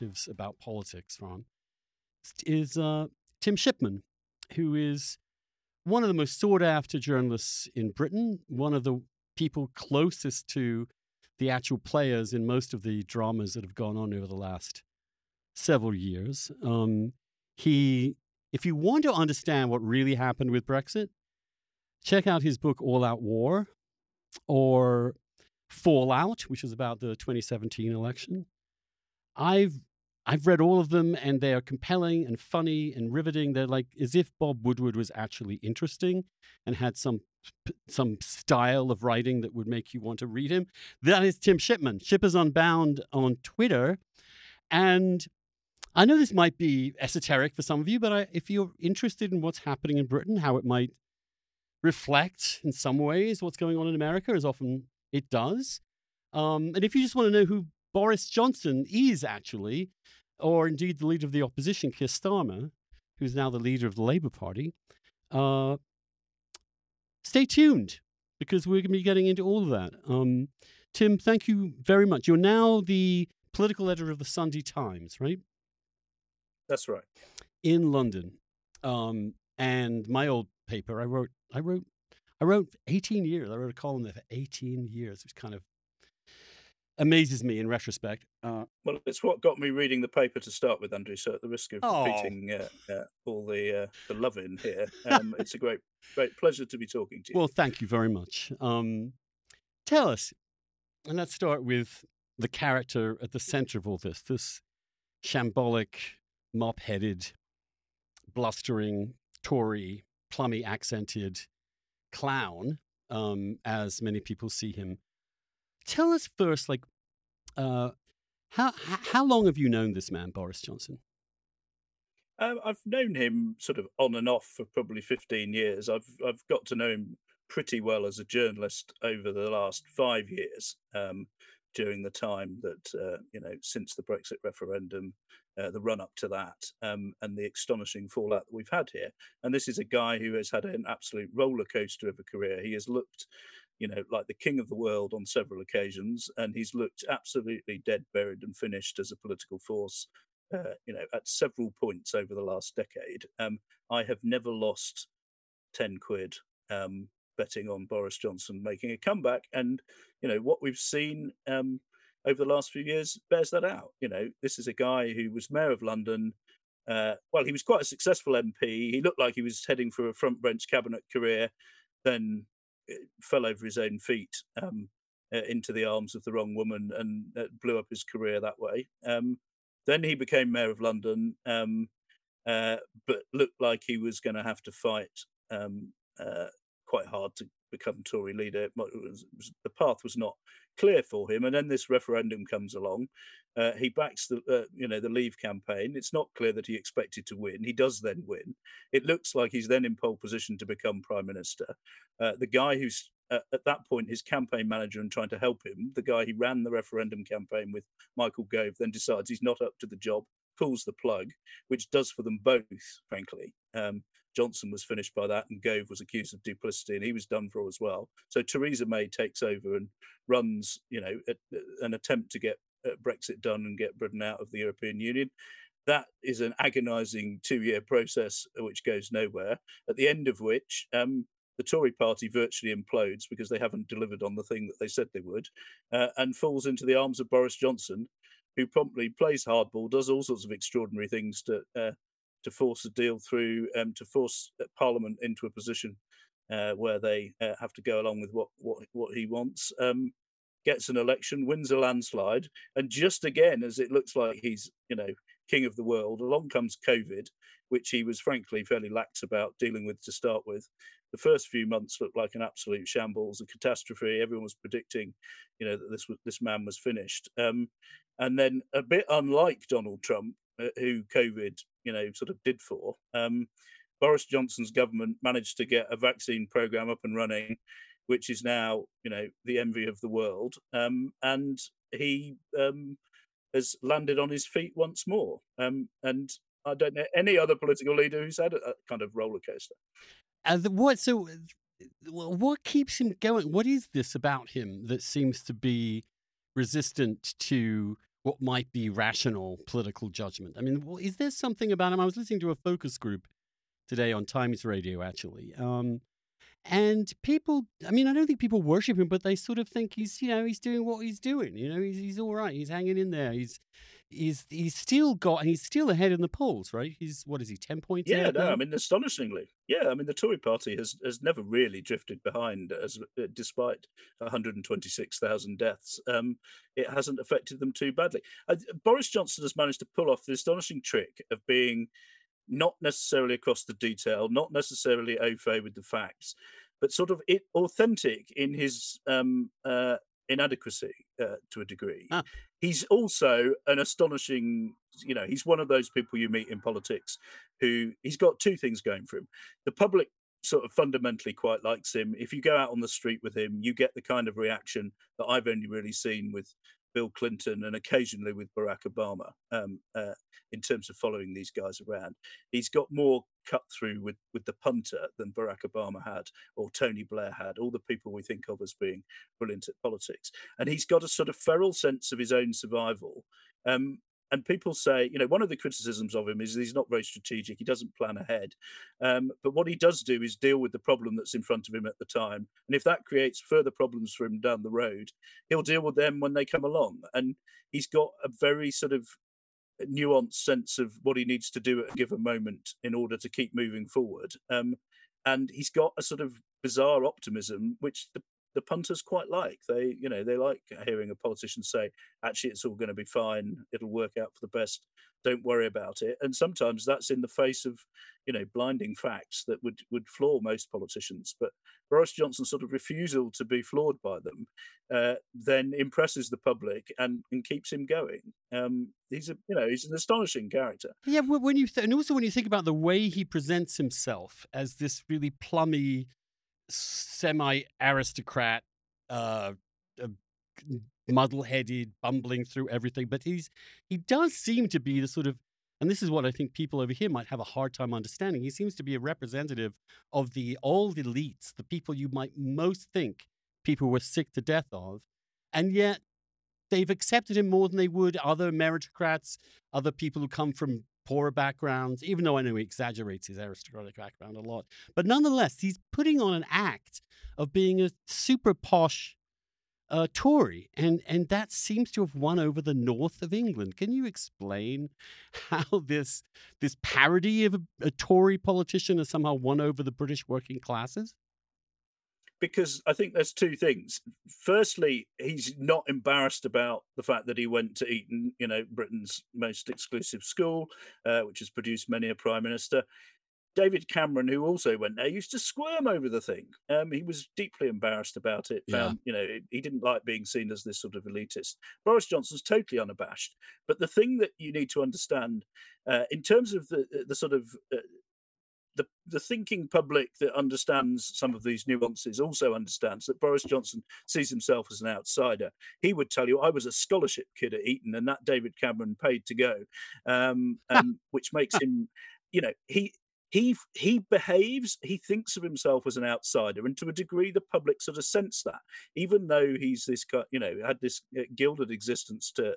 narratives about politics from is uh, Tim Shipman, who is one of the most sought after journalists in Britain, one of the people closest to the actual players in most of the dramas that have gone on over the last several years. Um, he, if you want to understand what really happened with Brexit, check out his book All Out War or Fallout, which is about the 2017 election. I've I've read all of them and they are compelling and funny and riveting. They're like as if Bob Woodward was actually interesting and had some some style of writing that would make you want to read him. That is Tim Shipman. Shippers Unbound on Twitter. And I know this might be esoteric for some of you, but I, if you're interested in what's happening in Britain, how it might reflect in some ways what's going on in America, as often it does. Um, and if you just want to know who Boris Johnson is actually, or indeed the leader of the opposition, Keir Starmer, who's now the leader of the Labour Party, uh, stay tuned because we're going to be getting into all of that. Um, Tim, thank you very much. You're now the political editor of the Sunday Times, right? That's right. In London. Um, and my old paper, I wrote, I wrote, I wrote 18 years. I wrote a column there for 18 years, which kind of amazes me in retrospect. Uh, well, it's what got me reading the paper to start with, Andrew. So, at the risk of oh. repeating uh, uh, all the uh, the love in here, um, it's a great great pleasure to be talking to you. Well, thank you very much. Um, tell us, and let's start with the character at the center of all this. This shambolic, mop-headed, blustering Tory, plummy accented clown, um, as many people see him tell us first, like, uh, how how long have you known this man, Boris Johnson? Um, I've known him sort of on and off for probably fifteen years. I've I've got to know him pretty well as a journalist over the last five years. Um, during the time that uh, you know since the Brexit referendum, uh, the run up to that, um, and the astonishing fallout that we've had here. And this is a guy who has had an absolute roller coaster of a career. He has looked you know, like the king of the world on several occasions, and he's looked absolutely dead, buried, and finished as a political force. Uh, you know, at several points over the last decade, um, I have never lost ten quid um, betting on Boris Johnson making a comeback, and you know what we've seen um, over the last few years bears that out. You know, this is a guy who was mayor of London. Uh, well, he was quite a successful MP. He looked like he was heading for a front bench cabinet career. Then fell over his own feet um, uh, into the arms of the wrong woman and uh, blew up his career that way. Um, then he became mayor of London, um, uh, but looked like he was going to have to fight um, uh, quite hard to become Tory leader. It was, the path was not clear for him, and then this referendum comes along. Uh, he backs the uh, you know the Leave campaign. It's not clear that he expected to win. He does then win. It looks like he's then in pole position to become prime minister. Uh, the guy who's uh, at that point his campaign manager and trying to help him, the guy he ran the referendum campaign with, Michael Gove, then decides he's not up to the job, pulls the plug, which does for them both, frankly. Um, Johnson was finished by that, and Gove was accused of duplicity, and he was done for as well. So Theresa May takes over and runs, you know, a, an attempt to get uh, Brexit done and get Britain out of the European Union. That is an agonising two-year process which goes nowhere. At the end of which, um, the Tory party virtually implodes because they haven't delivered on the thing that they said they would, uh, and falls into the arms of Boris Johnson, who promptly plays hardball, does all sorts of extraordinary things to uh, to force a deal through, um, to force uh, Parliament into a position uh, where they uh, have to go along with what what what he wants. Um, gets an election, wins a landslide, and just again, as it looks like he's you know king of the world, along comes COVID, which he was frankly fairly lax about dealing with to start with. The first few months looked like an absolute shambles, a catastrophe. Everyone was predicting, you know, that this was, this man was finished. Um, and then a bit unlike Donald Trump, uh, who COVID, you know, sort of did for. Um, Boris Johnson's government managed to get a vaccine program up and running, which is now, you know, the envy of the world. Um, and he um, has landed on his feet once more. Um, and I don't know any other political leader who's had a, a kind of roller coaster. Uh, what so what keeps him going? What is this about him that seems to be resistant to what might be rational political judgment? I mean, is there something about him? I was listening to a focus group today on Times Radio, actually. Um, and people, I mean, I don't think people worship him, but they sort of think he's, you know, he's doing what he's doing. You know, he's, he's all right. He's hanging in there. He's, he's, he's still got, he's still ahead in the polls, right? He's, what is he, 10 points? Yeah, no, I mean, astonishingly. Yeah, I mean, the Tory party has, has never really drifted behind, as uh, despite 126,000 deaths. Um, it hasn't affected them too badly. Uh, Boris Johnson has managed to pull off the astonishing trick of being not necessarily across the detail, not necessarily au fait with the facts, but sort of it, authentic in his um, uh, inadequacy uh, to a degree. Ah. He's also an astonishing, you know, he's one of those people you meet in politics who he's got two things going for him. The public sort of fundamentally quite likes him. If you go out on the street with him, you get the kind of reaction that I've only really seen with Bill Clinton and occasionally with Barack Obama um, uh, in terms of following these guys around. He's got more cut through with, with the punter than Barack Obama had or Tony Blair had, all the people we think of as being brilliant at politics. And he's got a sort of feral sense of his own survival. Um, and people say, you know, one of the criticisms of him is he's not very strategic. He doesn't plan ahead. Um, but what he does do is deal with the problem that's in front of him at the time. And if that creates further problems for him down the road, he'll deal with them when they come along. And he's got a very sort of nuanced sense of what he needs to do at a given moment in order to keep moving forward. Um, and he's got a sort of bizarre optimism, which the the punters quite like. They, you know, they like hearing a politician say, "Actually, it's all going to be fine. It'll work out for the best. Don't worry about it." And sometimes that's in the face of, you know, blinding facts that would would floor most politicians. But Boris Johnson's sort of refusal to be floored by them uh, then impresses the public and, and keeps him going. Um, he's a, you know, he's an astonishing character. Yeah, when you th- and also when you think about the way he presents himself as this really plummy semi aristocrat, uh, uh, muddle headed, bumbling through everything. But he's he does seem to be the sort of and this is what I think people over here might have a hard time understanding. He seems to be a representative of the old elites, the people you might most think people were sick to death of. And yet they've accepted him more than they would other meritocrats, other people who come from poorer backgrounds, even though I know he exaggerates his aristocratic background a lot. But nonetheless, he's putting on an act of being a super posh uh, Tory, and and that seems to have won over the north of England. Can you explain how this this parody of a, a Tory politician has somehow won over the British working classes? Because I think there's two things. Firstly, he's not embarrassed about the fact that he went to Eton, you know, Britain's most exclusive school, uh, which has produced many a prime minister. David Cameron, who also went there, used to squirm over the thing. Um, he was deeply embarrassed about it. Found, yeah. you know, he didn't like being seen as this sort of elitist. Boris Johnson's totally unabashed. But the thing that you need to understand, uh, in terms of the the sort of uh, the, the thinking public that understands some of these nuances also understands that Boris Johnson sees himself as an outsider. He would tell you, I was a scholarship kid at Eton, and that David Cameron paid to go, um, and, which makes him, you know, he he he behaves he thinks of himself as an outsider and to a degree the public sort of sense that even though he's this you know had this uh, gilded existence to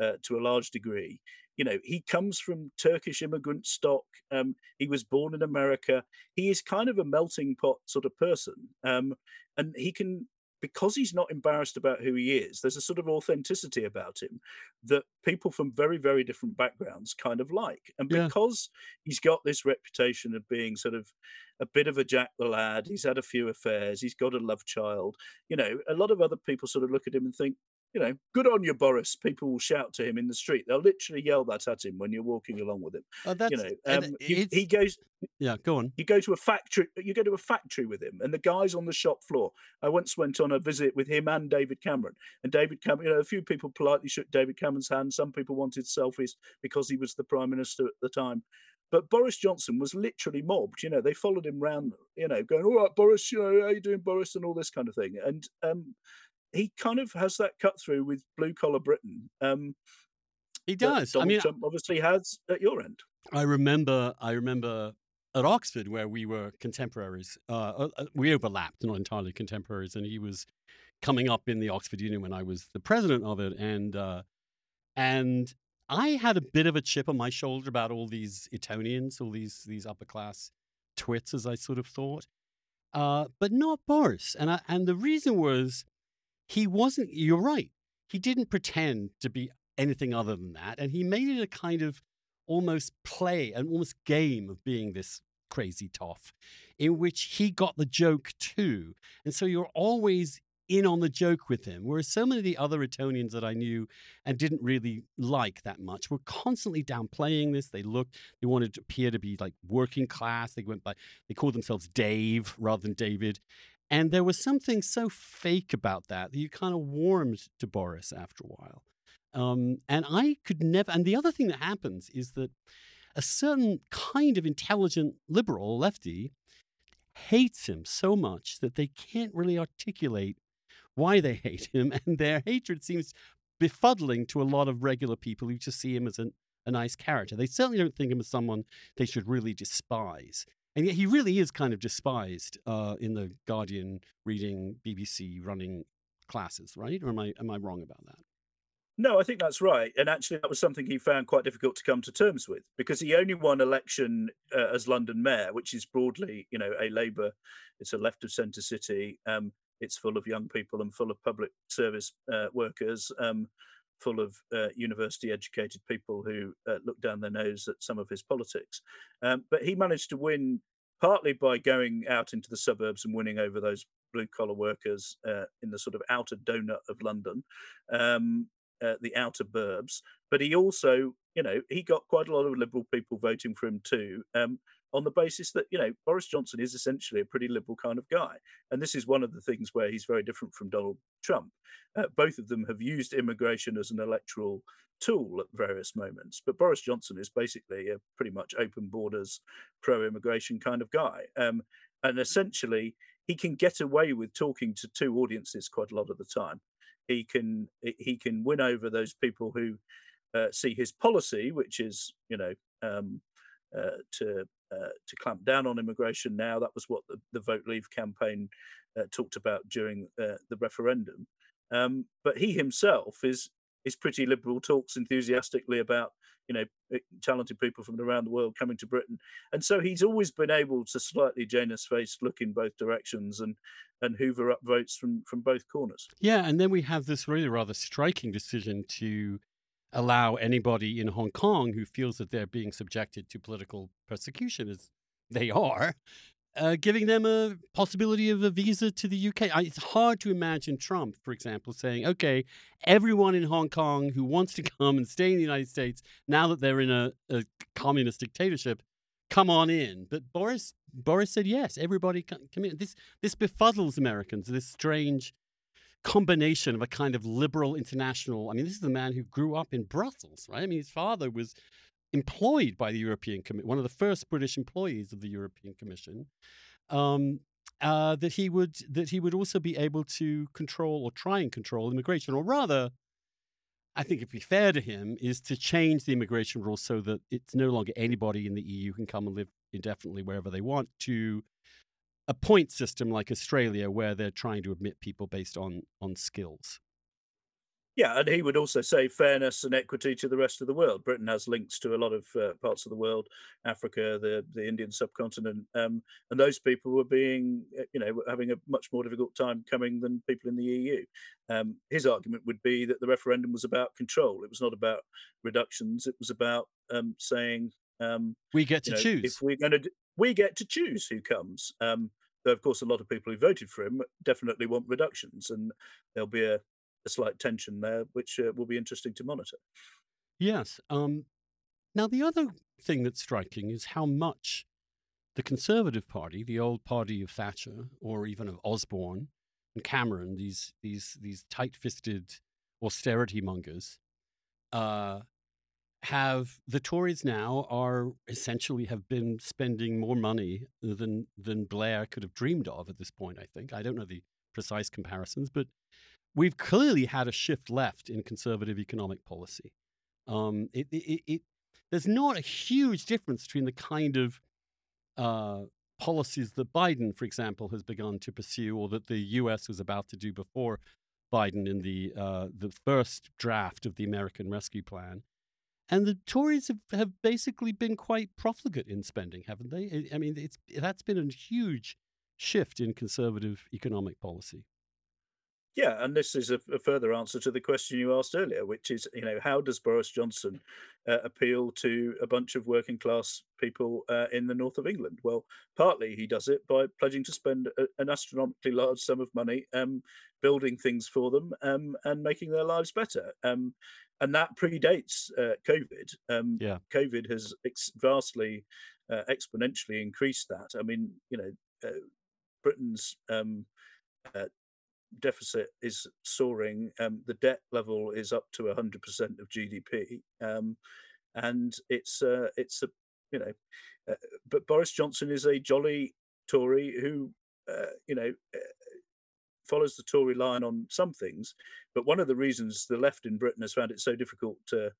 uh, to a large degree you know he comes from turkish immigrant stock um, he was born in america. He is kind of a melting pot sort of person um, and he can because he's not embarrassed about who he is there's a sort of authenticity about him that people from very very different backgrounds kind of like. And because he's got this reputation of being sort of a bit of a jack the lad he's had a few affairs he's got a love child you know a lot of other people sort of look at him and think you know, good on you, Boris. People will shout to him in the street. They'll literally yell that at him when you're walking along with him. Oh, that's, you know, um, he, he, goes. Yeah, go on. You go to a factory. You go to a factory with him, and the guys on the shop floor. I once went on a visit with him and David Cameron. And David Cameron, you know, a few people politely shook David Cameron's hand. Some people wanted selfies because he was the prime minister at the time. But Boris Johnson was literally mobbed. You know, they followed him around. You know, going, "All right, Boris. You know, how are you doing, Boris?" and all this kind of thing. And um, he kind of has that cut through with blue collar Britain. Um, he does. Donald I mean, Trump obviously has at your end. I remember. I remember at Oxford, where we were contemporaries, uh, uh, we overlapped, not entirely contemporaries, and he was coming up in the Oxford Union when I was the president of it, and uh, and I had a bit of a chip on my shoulder about all these Etonians, all these these upper class twits, as I sort of thought, uh, but not Boris. And I, and the reason was he wasn't. You're right. He didn't pretend to be anything other than that, and he made it a kind of almost play, an almost game of being this crazy toff, in which he got the joke too. And so you're always in on the joke with him. Whereas so many of the other Etonians that I knew and didn't really like that much were constantly downplaying this. They looked, they wanted to appear to be like working class. They went by, they called themselves Dave rather than David. And there was something so fake about that that you kind of warmed to Boris after a while. Um, and I could never, and the other thing that happens is that a certain kind of intelligent liberal lefty hates him so much that they can't really articulate why they hate him, and their hatred seems befuddling to a lot of regular people who just see him as an, a nice character. They certainly don't think him as someone they should really despise. And yet he really is kind of despised uh, in the Guardian reading BBC running classes, right? Or am I am I wrong about that? No, I think that's right. And actually, that was something he found quite difficult to come to terms with because he only won election uh, as London mayor, which is broadly, you know, a Labour, it's a left of centre city. Um, it's full of young people and full of public service uh, workers, um, full of uh, university educated people who uh, look down their nose at some of his politics. Um, but he managed to win partly by going out into the suburbs and winning over those blue collar workers uh, in the sort of outer donut of London, um, uh, the outer burbs. But he also, you know, he got quite a lot of liberal people voting for him too. Um, on the basis that you know Boris Johnson is essentially a pretty liberal kind of guy, and this is one of the things where he's very different from Donald Trump. Uh, both of them have used immigration as an electoral tool at various moments, but Boris Johnson is basically a pretty much open borders, pro-immigration kind of guy, um, and essentially he can get away with talking to two audiences quite a lot of the time. He can he can win over those people who uh, see his policy, which is you know um, uh, to uh, to clamp down on immigration now. That was what the, the Vote Leave campaign uh, talked about during uh, the referendum. Um, but he himself is is pretty liberal, talks enthusiastically about you know eh, talented people from around the world coming to Britain, and so he's always been able to slightly Janus faced look in both directions and and hoover up votes from from both corners. Yeah, and then we have this really rather striking decision to allow anybody in Hong Kong who feels that they're being subjected to political persecution, as they are, uh, giving them a possibility of a visa to the UK. I, it's hard to imagine Trump, for example, saying, okay, everyone in Hong Kong who wants to come and stay in the United States, now that they're in a, a communist dictatorship, come on in. But Boris Boris said yes, everybody come in. This this befuddles Americans. This strange combination of a kind of liberal international. I mean, this is the man who grew up in Brussels, right? I mean, his father was employed by the European Commission, one of the first British employees of the European Commission. Um, uh, that he would that he would also be able to control or try and control immigration, or rather, I think, if be fair to him, is to change the immigration rules so that it's no longer anybody in the EU can come and live indefinitely wherever they want to a point system like Australia, where they're trying to admit people based on on skills. Yeah, and he would also say fairness and equity to the rest of the world. Britain has links to a lot of uh, parts of the world, Africa, the the Indian subcontinent, um, and those people were being, uh, you know, having a much more difficult time coming than people in the EU. Um, his argument would be that the referendum was about control; it was not about reductions. It was about um, saying um, we get to you know, choose if we're going to. We get to choose who comes. Um, though, of course, a lot of people who voted for him definitely want reductions, and there'll be a, a slight tension there, which uh, will be interesting to monitor. Yes. Um, now, the other thing that's striking is how much the Conservative Party, the old party of Thatcher, or even of Osborne and Cameron, these these these tight-fisted austerity mongers, uh, have the Tories now are essentially have been spending more money than than Blair could have dreamed of at this point. I think I don't know the precise comparisons, but we've clearly had a shift left in conservative economic policy. Um, it, it, it, there's not a huge difference between the kind of uh, policies that Biden, for example, has begun to pursue, or that the U.S. was about to do before Biden in the uh, the first draft of the American Rescue Plan. And the Tories have, have basically been quite profligate in spending, haven't they? I mean, it's that's been a huge shift in conservative economic policy. Yeah, and this is a, a, further answer to the question you asked earlier, which is, you know, how does Boris Johnson uh, appeal to a bunch of working class people uh, in the north of England? Well, partly he does it by pledging to spend a, an astronomically large sum of money um, building things for them um, and making their lives better. Um, and that predates uh, COVID. Um, yeah. COVID has ex- vastly, uh, exponentially increased that. I mean, you know, uh, Britain's um, uh, deficit is soaring. Um, the debt level is up to 100% of GDP, um, and it's uh, it's a you know, uh, but Boris Johnson is a jolly Tory who uh, you know uh, follows the Tory line on some things. But one of the reasons the left in Britain has found it so difficult to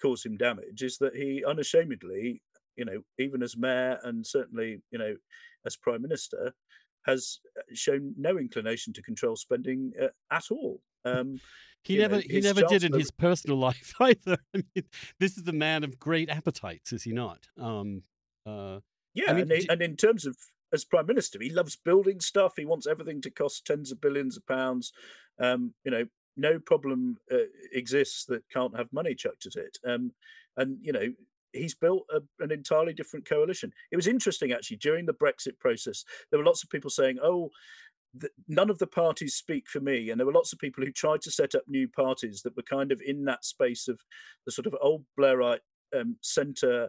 cause him damage is that he unashamedly, you know, even as mayor and certainly you know as prime minister, has uh, shown no inclination to control spending uh, at all. Um, he never know, he never did in his personal life either. I mean, this is a man of great appetites, is he not? Um, uh, yeah, I mean, and, he, and in terms of as prime minister, he loves building stuff. He wants everything to cost tens of billions of pounds. Um, you know, no problem uh, exists that can't have money chucked at it. Um, and you know, he's built a, an entirely different coalition. It was interesting actually during the Brexit process. There were lots of people saying, "Oh." none of the parties speak for me and there were lots of people who tried to set up new parties that were kind of in that space of the sort of old blairite um, center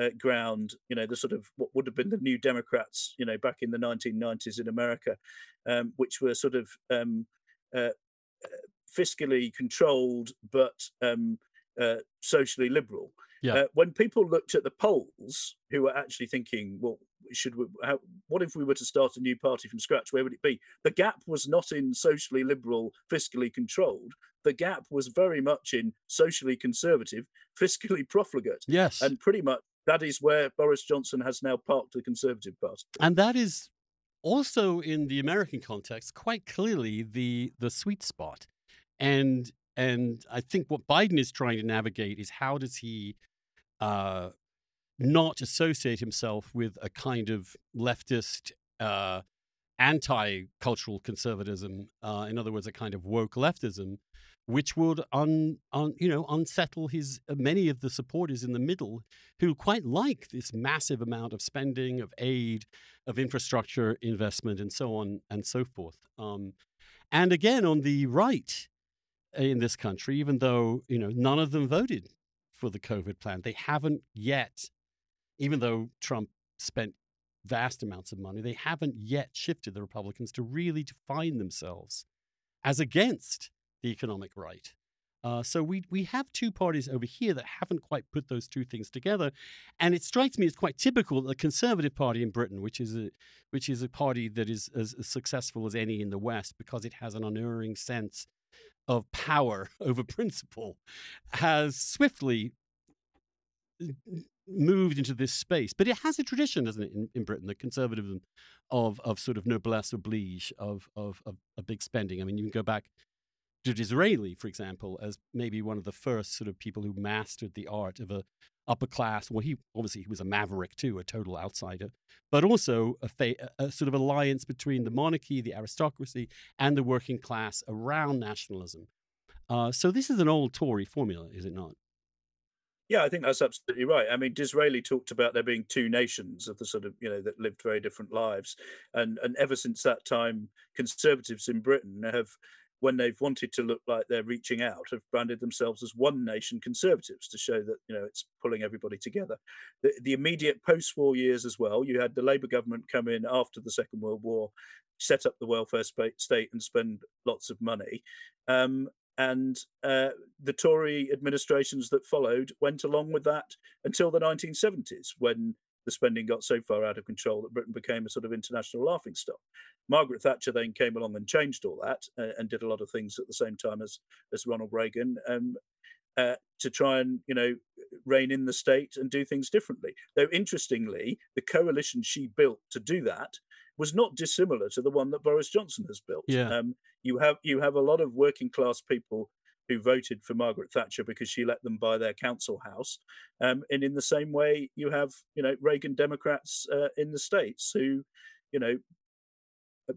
uh, ground you know the sort of what would have been the new democrats you know back in the 1990s in america um, which were sort of um, uh, uh fiscally controlled but um, uh, socially liberal yeah. Uh, when people looked at the polls, who were actually thinking, well, should we? How, what if we were to start a new party from scratch? Where would it be? The gap was not in socially liberal, fiscally controlled. The gap was very much in socially conservative, fiscally profligate. Yes, and pretty much that is where Boris Johnson has now parked the Conservative Party. And that is also in the American context quite clearly the the sweet spot. And and I think what Biden is trying to navigate is how does he uh, not associate himself with a kind of leftist uh, anti-cultural conservatism, uh, in other words, a kind of woke leftism, which would un, un, you know unsettle his uh, many of the supporters in the middle who quite like this massive amount of spending, of aid, of infrastructure investment, and so on and so forth. Um, and again, on the right in this country, even though you know none of them voted for the COVID plan. They haven't yet, even though Trump spent vast amounts of money, they haven't yet shifted the Republicans to really define themselves as against the economic right. Uh, so we we have two parties over here that haven't quite put those two things together, and it strikes me as quite typical that the Conservative Party in Britain, which is a which is a party that is as, as successful as any in the West because it has an unerring sense of power over principle has swiftly moved into this space. But it has a tradition, doesn't it, in, in Britain, the conservatism of of sort of noblesse oblige, of, of, of, of big spending. I mean, you can go back to Disraeli, for example, as maybe one of the first sort of people who mastered the art of a upper class. Well, he obviously he was a maverick too, a total outsider, but also a, fa- a sort of alliance between the monarchy, the aristocracy, and the working class around nationalism. Uh, so this is an old Tory formula, is it not? Yeah, I think that's absolutely right. I mean, Disraeli talked about there being two nations of the sort of you know that lived very different lives, and and ever since that time, conservatives in Britain have when they've wanted to look like they're reaching out, have branded themselves as one nation conservatives to show that you know it's pulling everybody together. The, the immediate post-war years as well, you had the Labour government come in after the Second World War, set up the welfare state and spend lots of money. Um, and uh, the Tory administrations that followed went along with that until the 1970s, when the spending got so far out of control that Britain became a sort of international laughingstock. Margaret Thatcher then came along and changed all that uh, and did a lot of things at the same time as as Ronald Reagan um, uh, to try and you know rein in the state and do things differently. Though interestingly, the coalition she built to do that was not dissimilar to the one that Boris Johnson has built. Yeah. Um, you have you have a lot of working class people who voted for Margaret Thatcher because she let them buy their council house, um, and in the same way, you have you know Reagan Democrats uh, in the states who, you know,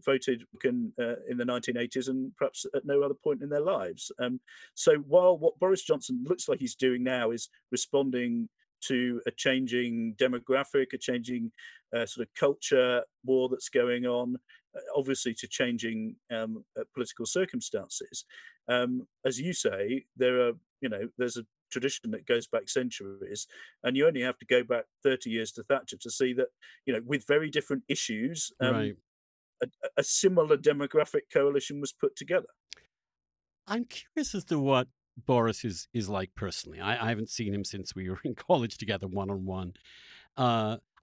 voted in, uh, in the 1980s and perhaps at no other point in their lives. Um, so while what Boris Johnson looks like he's doing now is responding to a changing demographic, a changing uh, sort of culture war that's going on, obviously to changing um, uh, political circumstances. Um, as you say, there are, you know, there's a tradition that goes back centuries, and you only have to go back 30 years to Thatcher to see that, you know, with very different issues, um, right. a, a similar demographic coalition was put together. I'm curious as to what Boris is is like personally. I, I haven't seen him since we were in college together, one on one.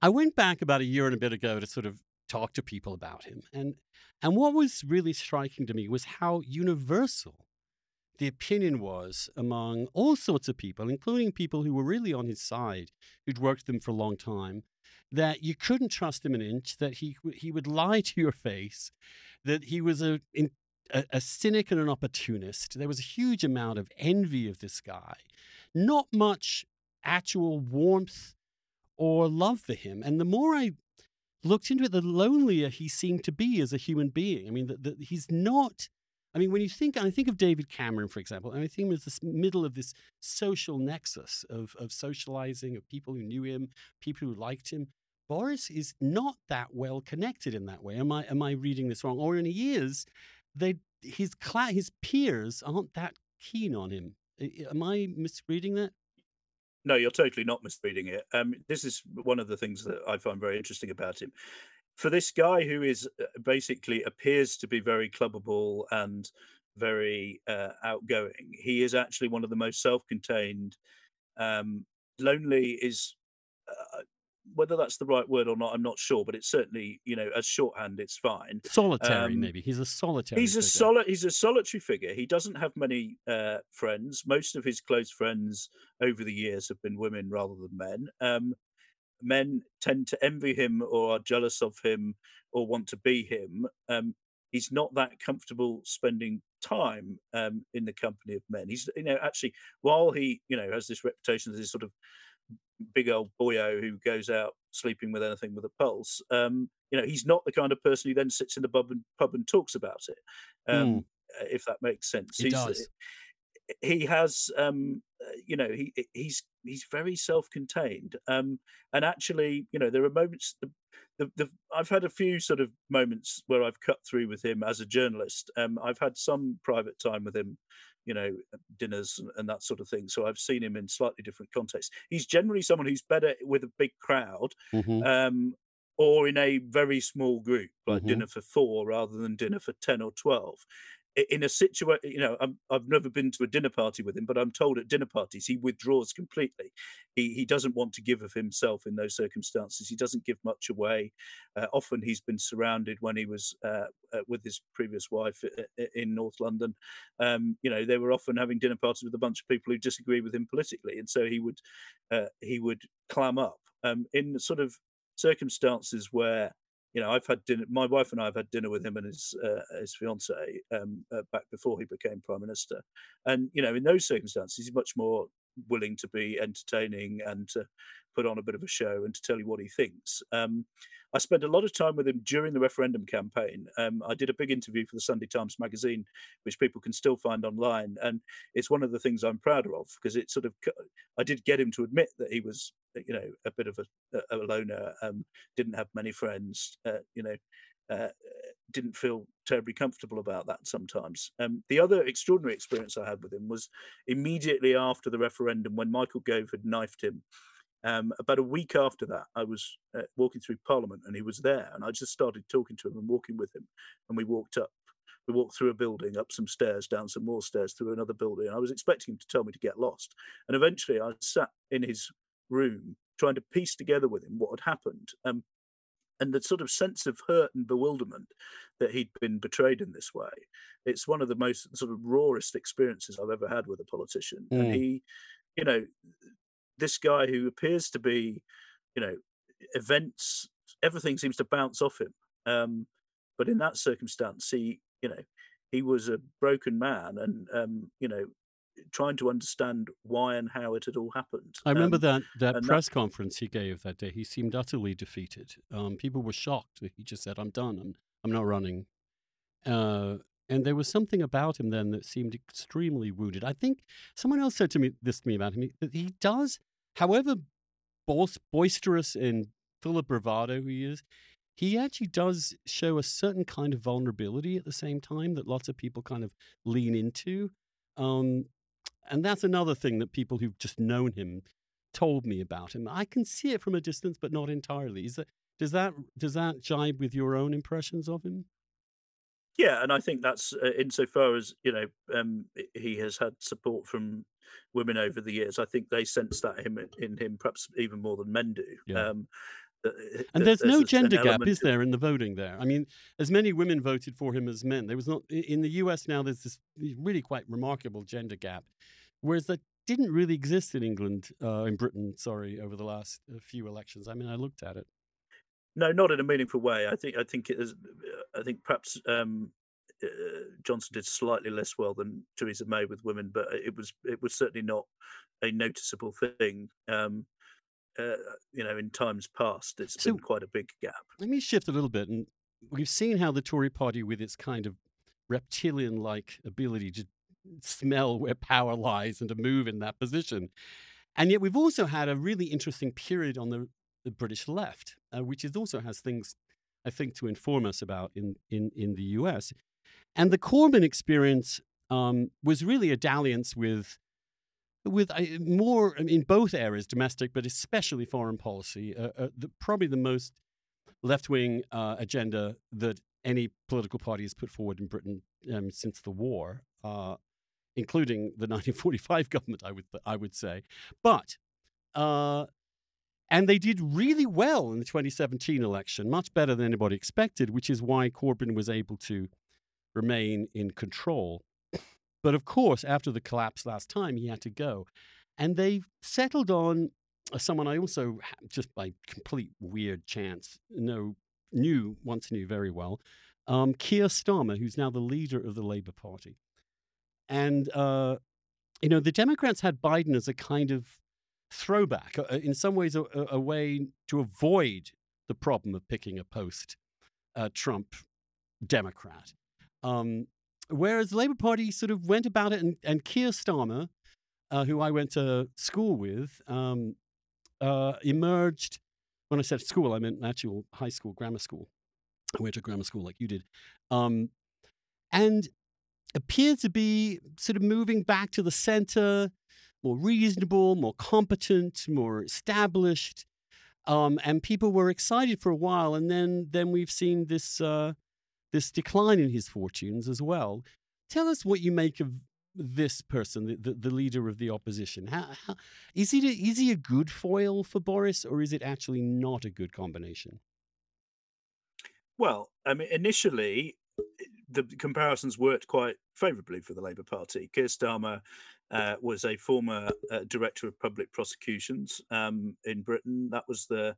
I went back about a year and a bit ago to sort of talk to people about him, and and what was really striking to me was how universal the opinion was among all sorts of people, including people who were really on his side, who'd worked with him for a long time, that you couldn't trust him an inch, that he he would lie to your face, that he was a, a, a cynic and an opportunist. There was a huge amount of envy of this guy, not much actual warmth or love for him. And the more I looked into it, the lonelier he seemed to be as a human being. I mean, the, the, he's not. I mean, when you think, and I think of David Cameron, for example, and I think he was this middle of this social nexus of, of socializing, of people who knew him, people who liked him. Boris is not that well connected in that way. Am I am I reading this wrong? Or in he is, they his cla- his peers aren't that keen on him. Am I misreading that? No, you're totally not misreading it. Um, this is one of the things that I find very interesting about him. For this guy who is uh, basically appears to be very clubbable and very uh, outgoing, he is actually one of the most self-contained. Um, lonely is uh, whether that's the right word or not, I'm not sure, but it's certainly, you know, as shorthand, it's fine. Solitary, um, maybe. He's a solitary. He's figure. a solid. He's a solitary figure. He doesn't have many uh, friends. Most of his close friends over the years have been women rather than men. Um, men tend to envy him or are jealous of him or want to be him. Um, he's not that comfortable spending time um, in the company of men. He's, you know, actually, while he, you know, has this reputation as this sort of big old boyo who goes out sleeping with anything with a pulse. Um, you know, he's not the kind of person who then sits in the pub and, pub and talks about it. Um, mm. If that makes sense, it does. He has, um, you know, he he's he's very self-contained, um, and actually, you know, there are moments. The, the, the, I've had a few sort of moments where I've cut through with him as a journalist. Um, I've had some private time with him you know, dinners and, and, that sort of thing. So I've seen him in slightly different contexts. He's generally someone who's better with a big crowd mm-hmm. um, or in a very small group, like mm-hmm. dinner for four rather than dinner for 10 or 12 in a situation, you know, i have never been to a dinner party with him, but I'm told at dinner parties he withdraws completely. He he doesn't want to give of himself in those circumstances. He doesn't give much away. Uh, often he's been surrounded when he was uh, uh, with his previous wife in North London. Um, you know, they were often having dinner parties with a bunch of people who disagree with him politically, and so he would uh, he would clam up um, in sort of circumstances where you know, I've had dinner. My wife and I have had dinner with him and his uh, his fiance um, uh, back before he became prime minister, and you know, in those circumstances, he's much more willing to be entertaining and to put on a bit of a show and to tell you what he thinks. Um, I spent a lot of time with him during the referendum campaign. Um, I did a big interview for the Sunday Times Magazine, which people can still find online, and it's one of the things I'm prouder of because it sort of I did get him to admit that he was, you know, a bit of a, a loner, um, didn't have many friends, uh, you know. Uh, didn't feel terribly comfortable about that sometimes. Um, the other extraordinary experience I had with him was immediately after the referendum when Michael Gove had knifed him um, about a week after that, I was uh, walking through Parliament and he was there, and I just started talking to him and walking with him. And we walked up, we walked through a building, up some stairs, down some more stairs, through another building. And I was expecting him to tell me to get lost. And eventually, I sat in his room trying to piece together with him what had happened. Um, and the sort of sense of hurt and bewilderment that he'd been betrayed in this way. It's one of the most sort of rawest experiences I've ever had with a politician. Mm. And he, you know, this guy who appears to be, you know, events, everything seems to bounce off him. Um, but in that circumstance, he, you know, he was a broken man, and um, you know, trying to understand why and how it had all happened. I remember Um, that that press conference he gave that day. He seemed utterly defeated. Um, people were shocked. That he just said, "I'm done. I'm I'm not running." Uh, and there was something about him then that seemed extremely wounded. I think someone else said to me this to me about him that he does, however boisterous and full of bravado he is, he actually does show a certain kind of vulnerability at the same time that lots of people kind of lean into. Um, and that's another thing that people who've just known him told me about him. I can see it from a distance, but not entirely. Is that does that does that jibe with your own impressions of him? Yeah, and I think that's uh, insofar as you know um, he has had support from women over the years. I think they sense that him in him perhaps even more than men do. Yeah. Um, And that there's no gender gap, is there, in the voting there? I mean, as many women voted for him as men. There was not in the U.S. now. There's this really quite remarkable gender gap, whereas that didn't really exist in England, uh, in Britain. Sorry, over the last uh, few elections. I mean, I looked at it. No, not in a meaningful way. I think I think it is. I think perhaps um, uh, Johnson did slightly less well than Theresa May with women, but it was it was certainly not a noticeable thing. Um, uh, you know, in times past, it's So- been quite a big gap. Let me shift a little bit, and we've seen how the Tory Party, with its kind of reptilian-like ability to smell where power lies and to move in that position, and yet we've also had a really interesting period on the, the British left, uh, which is also has things I think to inform us about in in in the U.S. And the Corbyn experience um, was really a dalliance with with more in both areas, domestic but especially foreign policy. Uh, uh, the, probably the most left wing uh, agenda that any political party has put forward in Britain um, since the war, uh, including the 1945 government, I would I would say, but. Uh, and they did really well in the 2017 election, much better than anybody expected, which is why Corbyn was able to remain in control. But of course, after the collapse last time, he had to go. And they settled on uh, someone I also, just by complete weird chance, know, knew, once knew very well, um, Keir Starmer, who's now the leader of the Labour Party. And, uh, you know, the Democrats had Biden as a kind of throwback, uh, in some ways, a, a- way to avoid the problem of picking a post uh, Trump Democrat. Um, whereas the Labour Party sort of went about it, and, and Keir Starmer, uh, who I went to school with, um, uh, emerged. When I said school, I meant actual high school, grammar school. I went to grammar school like you did, um, and appeared to be sort of moving back to the center, more reasonable, more competent, more established. Um, and people were excited for a while, and then then we've seen this uh, this decline in his fortunes as well. Tell us what you make of this person, the, the, the leader of the opposition. How, how, is, he, a- is he a good foil for Boris, or is it actually not a good combination? Well, I mean, initially, the comparisons worked quite favourably for the Labour Party. Keir Starmer uh, was a former uh, director of public prosecutions um, in Britain. That was the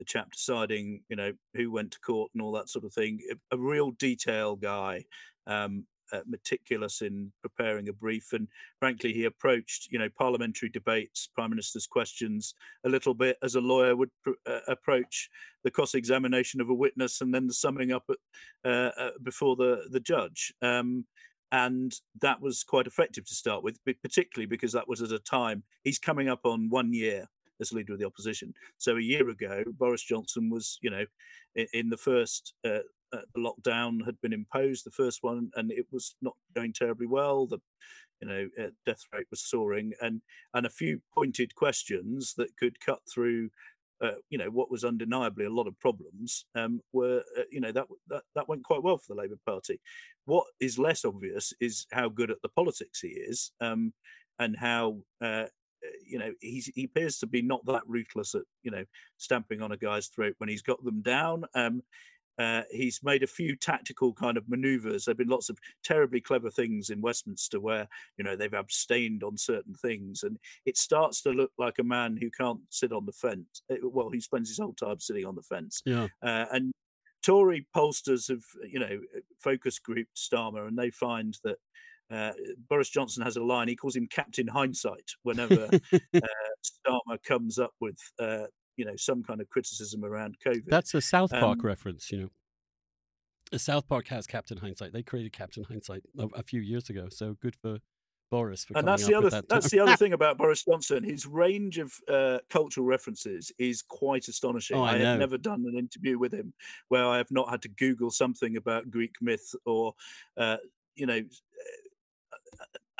the chap deciding, you know, who went to court and all that sort of thing. A, real detail guy, um, uh, meticulous in preparing a brief, and frankly, he approached, you know, parliamentary debates, prime minister's questions, a little bit as a lawyer would pr- uh, approach the cross-examination of a witness and then the summing up at, uh, uh, before the the judge. Um, and that was quite effective to start with, particularly because that was at a time he's coming up on one year as leader of the opposition. So a year ago, Boris Johnson was, you know, in, the first uh, uh, lockdown had been imposed, the first one, and it was not going terribly well. The you know uh, death rate was soaring, and and a few pointed questions that could cut through. Uh, you know what was undeniably a lot of problems um, were uh, you know that, that that went quite well for the Labour Party. What is less obvious is how good at the politics he is, um, and how uh, you know he's, he appears to be not that ruthless at you know stamping on a guy's throat when he's got them down. Um, Uh, he's made a few tactical kind of maneuvers. There've been lots of terribly clever things in Westminster where you know they've abstained on certain things, and it starts to look like a man who can't sit on the fence. Eh, well, he spends his whole time sitting on the fence. Yeah. Uh, and Tory pollsters have, you know, focus grouped Starmer, and they find that uh, Boris Johnson has a line. He calls him Captain Hindsight whenever uh, Starmer comes up with, uh, you know, some kind of criticism around COVID. That's a South Park Um, reference, you know. South Park has Captain Hindsight. They created Captain Hindsight a, a few years ago, so good for Boris for and that's the other that. that's the other thing about Boris Johnson. His range of uh, cultural references is quite astonishing. Oh, I know. have never done an interview with him where I have not had to Google something about Greek myth or, uh, you know,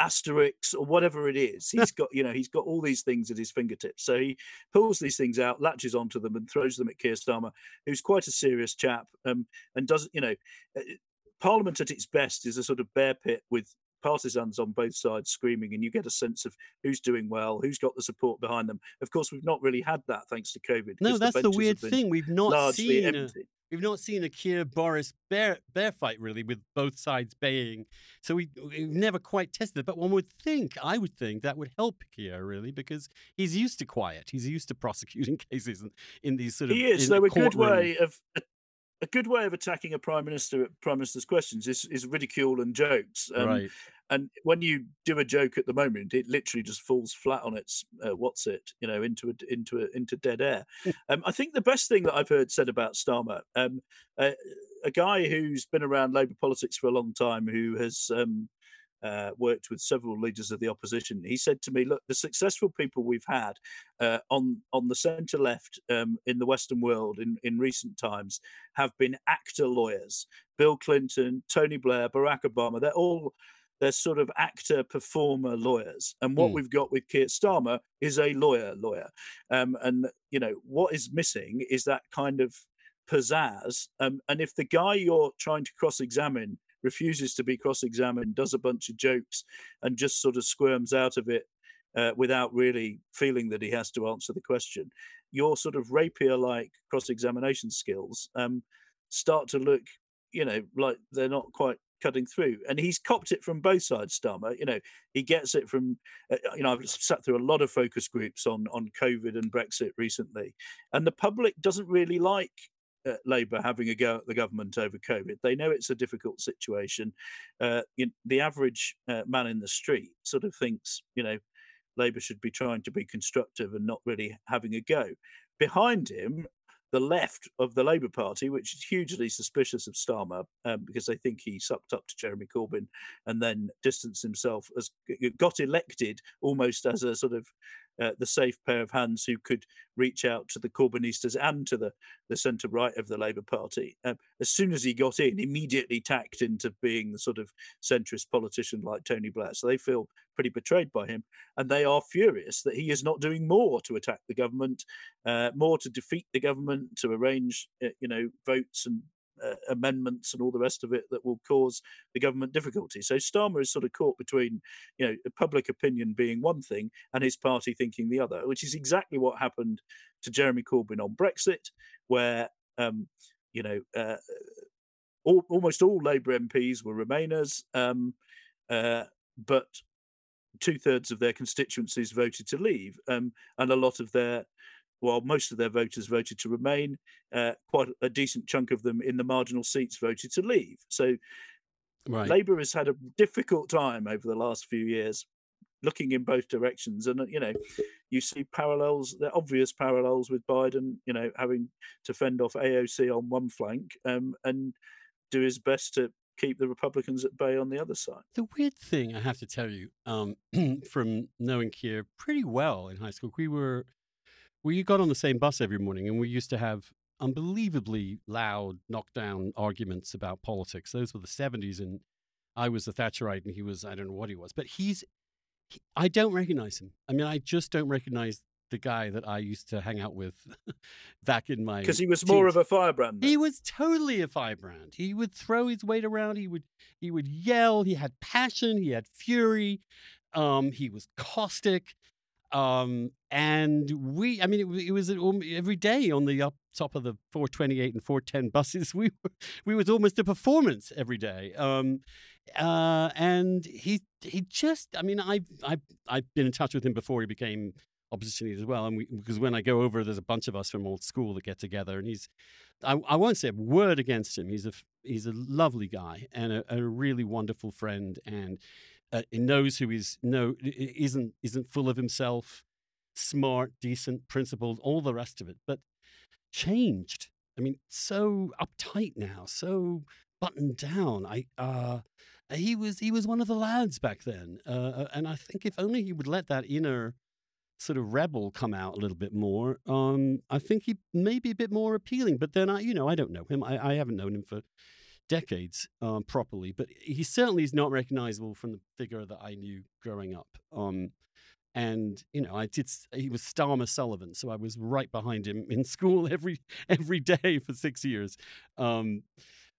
Asterix or whatever it is. He's got, you know, he's got all these things at his fingertips. So he pulls these things out, latches onto them, and throws them at Keir Starmer, who's quite a serious chap, um, and doesn't you know, uh, Parliament at its best is a sort of bear pit with partisans on both sides screaming, and you get a sense of who's doing well, who's got the support behind them. Of course, we've not really had that thanks to COVID. no, that's the have weird thing. We've not Largely seen empty. We've not seen a Keir Boris bear bear fight really with both sides baying. So we we've never quite tested it. But one would think, I would think, that would help Keir really because he's used to quiet. He's used to prosecuting cases in, in these sort of He is. the a good way of a good way of attacking a prime minister at prime minister's questions is, is ridicule and jokes. Um, right. And when you do a joke at the moment, it literally just falls flat on its uh, what's it, you know, into a, into a, into dead air. um, I think the best thing that I've heard said about Starmer, um, uh, a guy who's been around Labour politics for a long time, who has um, uh, worked with several leaders of the opposition, he said to me, "Look, the successful people we've had uh, on on the centre left um, in the Western world in in recent times have been actor lawyers. Bill Clinton, Tony Blair, Barack Obama. They're all." They're sort of actor performer lawyers, and what Hmm. we've got with Keir Starmer is a lawyer lawyer, um, and you know what is missing is that kind of pizzazz. Um, and if the guy you're trying to cross-examine refuses to be cross-examined, does a bunch of jokes, and just sort of squirms out of it uh, without really feeling that he has to answer the question, your sort of rapier-like cross-examination skills um, start to look, you know, like they're not quite cutting through. And he's copped it from both sides, Starmer. You know, he gets it from, uh, you know, I've sat through a lot of focus groups on on COVID and Brexit recently, and the public doesn't really like uh, Labour having a go at the government over COVID. They know it's a difficult situation. Uh, you, the average uh, man in the street sort of thinks, you know, Labour should be trying to be constructive and not really having a go. Behind him, the left of the Labour Party, which is hugely suspicious of Starmer um, because they think he sucked up to Jeremy Corbyn and then distanced himself as got elected almost as a sort of uh, the safe pair of hands who could reach out to the Corbynistas and to the, the centre right of the Labour Party. Um, as soon as he got in, immediately tacked into being the sort of centrist politician like Tony Blair. So they feel pretty betrayed by him, and they are furious that he is not doing more to attack the government, uh, more to defeat the government, to arrange, uh, you know, votes and uh, amendments and all the rest of it that will cause the government difficulty. So Starmer is sort of caught between, you know, public opinion being one thing and his party thinking the other, which is exactly what happened to Jeremy Corbyn on Brexit, where, um, you know, uh, all, almost all Labour MPs were Remainers, um, uh, but two thirds of their constituencies voted to leave, um, and a lot of their while most of their voters voted to remain, uh, quite a decent chunk of them in the marginal seats voted to leave. So Right. Labour has had a difficult time over the last few years, looking in both directions. And uh, you know, you see parallels, the obvious parallels with Biden. You know, having to fend off AOC on one flank um, and do his best to keep the Republicans at bay on the other side. The weird thing I have to tell you, um, from knowing Keir pretty well in high school, we were we got on the same bus every morning, and we used to have unbelievably loud knockdown arguments about politics. Those were the seventies, and I was a Thatcherite, and he was I don't know what he was, but he's he, I don't recognize him. I mean, I just don't recognize the guy that I used to hang out with back in my Because he was more of a firebrand. He was totally a firebrand. He would throw his weight around. He would he would yell. He had passion. He had fury. Um, he was caustic. Um, and we, I mean, it, it was every day on the up top of the 428 and 410 buses. We were, we was almost a performance every day. Um, uh, and he he just, I mean, I've I've I've been in touch with him before he became opposition leader as well. And we, because when I go over, there's a bunch of us from old school that get together, and he's, I, I won't say a word against him. He's a he's a lovely guy and a, a really wonderful friend, and uh, he knows who he's no isn't isn't full of himself, smart, decent, principled, all the rest of it, but changed. I mean, so uptight now, so buttoned down. I uh, he was he was one of the lads back then, uh, uh and I think if only he would let that inner sort of rebel come out a little bit more, um, I think he may be a bit more appealing. But then I, you know, I don't know him. I, I haven't known him for decades um, properly, but he certainly is not recognizable from the figure that I knew growing up. Um, and you know, I did. He was Starmer Sullivan, so I was right behind him in school every every day for six years. Um,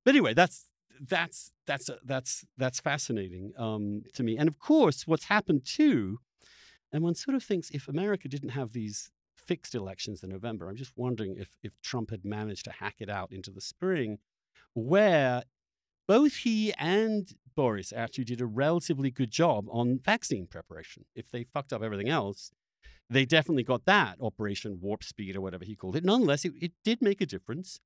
but anyway, that's that's that's that's that's fascinating um, to me. And of course, what's happened too and one sort of thinks if America didn't have these fixed elections in November, I'm just wondering if, if Trump had managed to hack it out into the spring, where both he and Boris actually did a relatively good job on vaccine preparation. If they fucked up everything else, they definitely got that Operation Warp Speed or whatever he called it. Nonetheless, it, it did make a difference.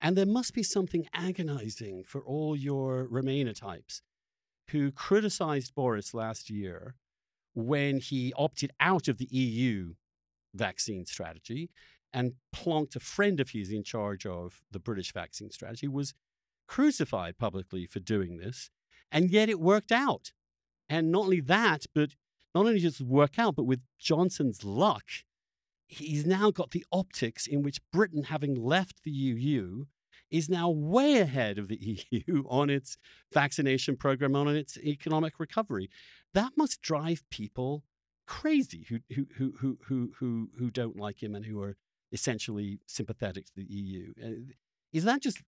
And there must be something agonizing for all your Remainer types who criticized Boris last year when he opted out of the EU vaccine strategy and plonked a friend of his in charge of the British vaccine strategy, was crucified publicly for doing this. And yet it worked out. And not only that, but not only just work out, but with Johnson's luck, he's now got the optics in which Britain, having left the EU, is now way ahead of the EU on its vaccination program, on its economic recovery. That must drive people crazy who who who who who who don't like him and who are essentially sympathetic to the EU. Is that just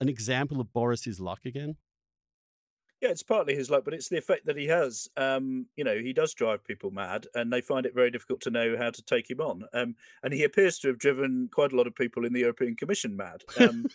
an example of Boris's luck again? Yeah, it's partly his luck, but it's the effect that he has. Um, you know, he does drive people mad, and they find it very difficult to know how to take him on. Um, and he appears to have driven quite a lot of people in the European Commission mad. Um,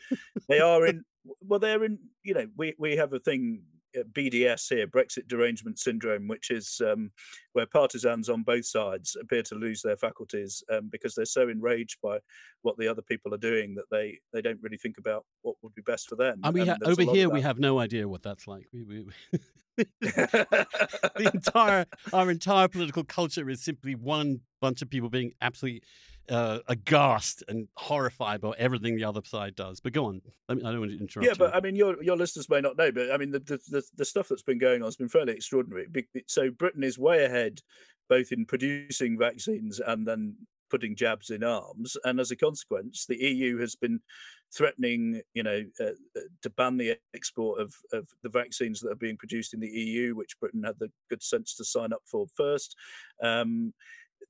they are in, well, they're in. You know, we we have a thing BDS here, Brexit derangement syndrome, which is um, where partisans on both sides appear to lose their faculties um, because they're so enraged by what the other people are doing that they they don't really think about what would be best for them. I mean, ha- over here we have no idea what that's like. We, we, the entire our entire political culture is simply one bunch of people being absolutely uh, aghast and horrified by everything the other side does. But go on. I, mean, I don't want to interrupt. Yeah, you. but I mean, your your listeners may not know, but I mean, the, the the, the stuff that's been going on has been fairly extraordinary. So Britain is way ahead, both in producing vaccines and then putting jabs in arms, and as a consequence, the EU has been threatening, you know, uh, uh, to ban the export of, of the vaccines that are being produced in the EU, which Britain had the good sense to sign up for first. Um,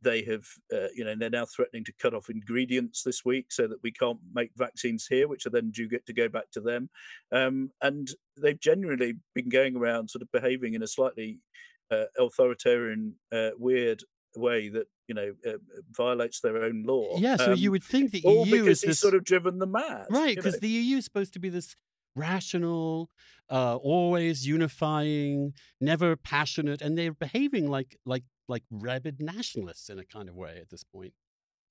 they have, uh, you know, they're now threatening to cut off ingredients this week so that we can't make vaccines here, which are then due get to go back to them. Um, and they've generally been going around sort of behaving in a slightly uh, authoritarian, uh, weird way that you know uh, violates their own law. Yeah, so um, you would think the EU is this... sort of driven them mad, right? Because the EU is supposed to be this rational, uh, always unifying, never passionate, and they're behaving like like like rabid nationalists in a kind of way at this point.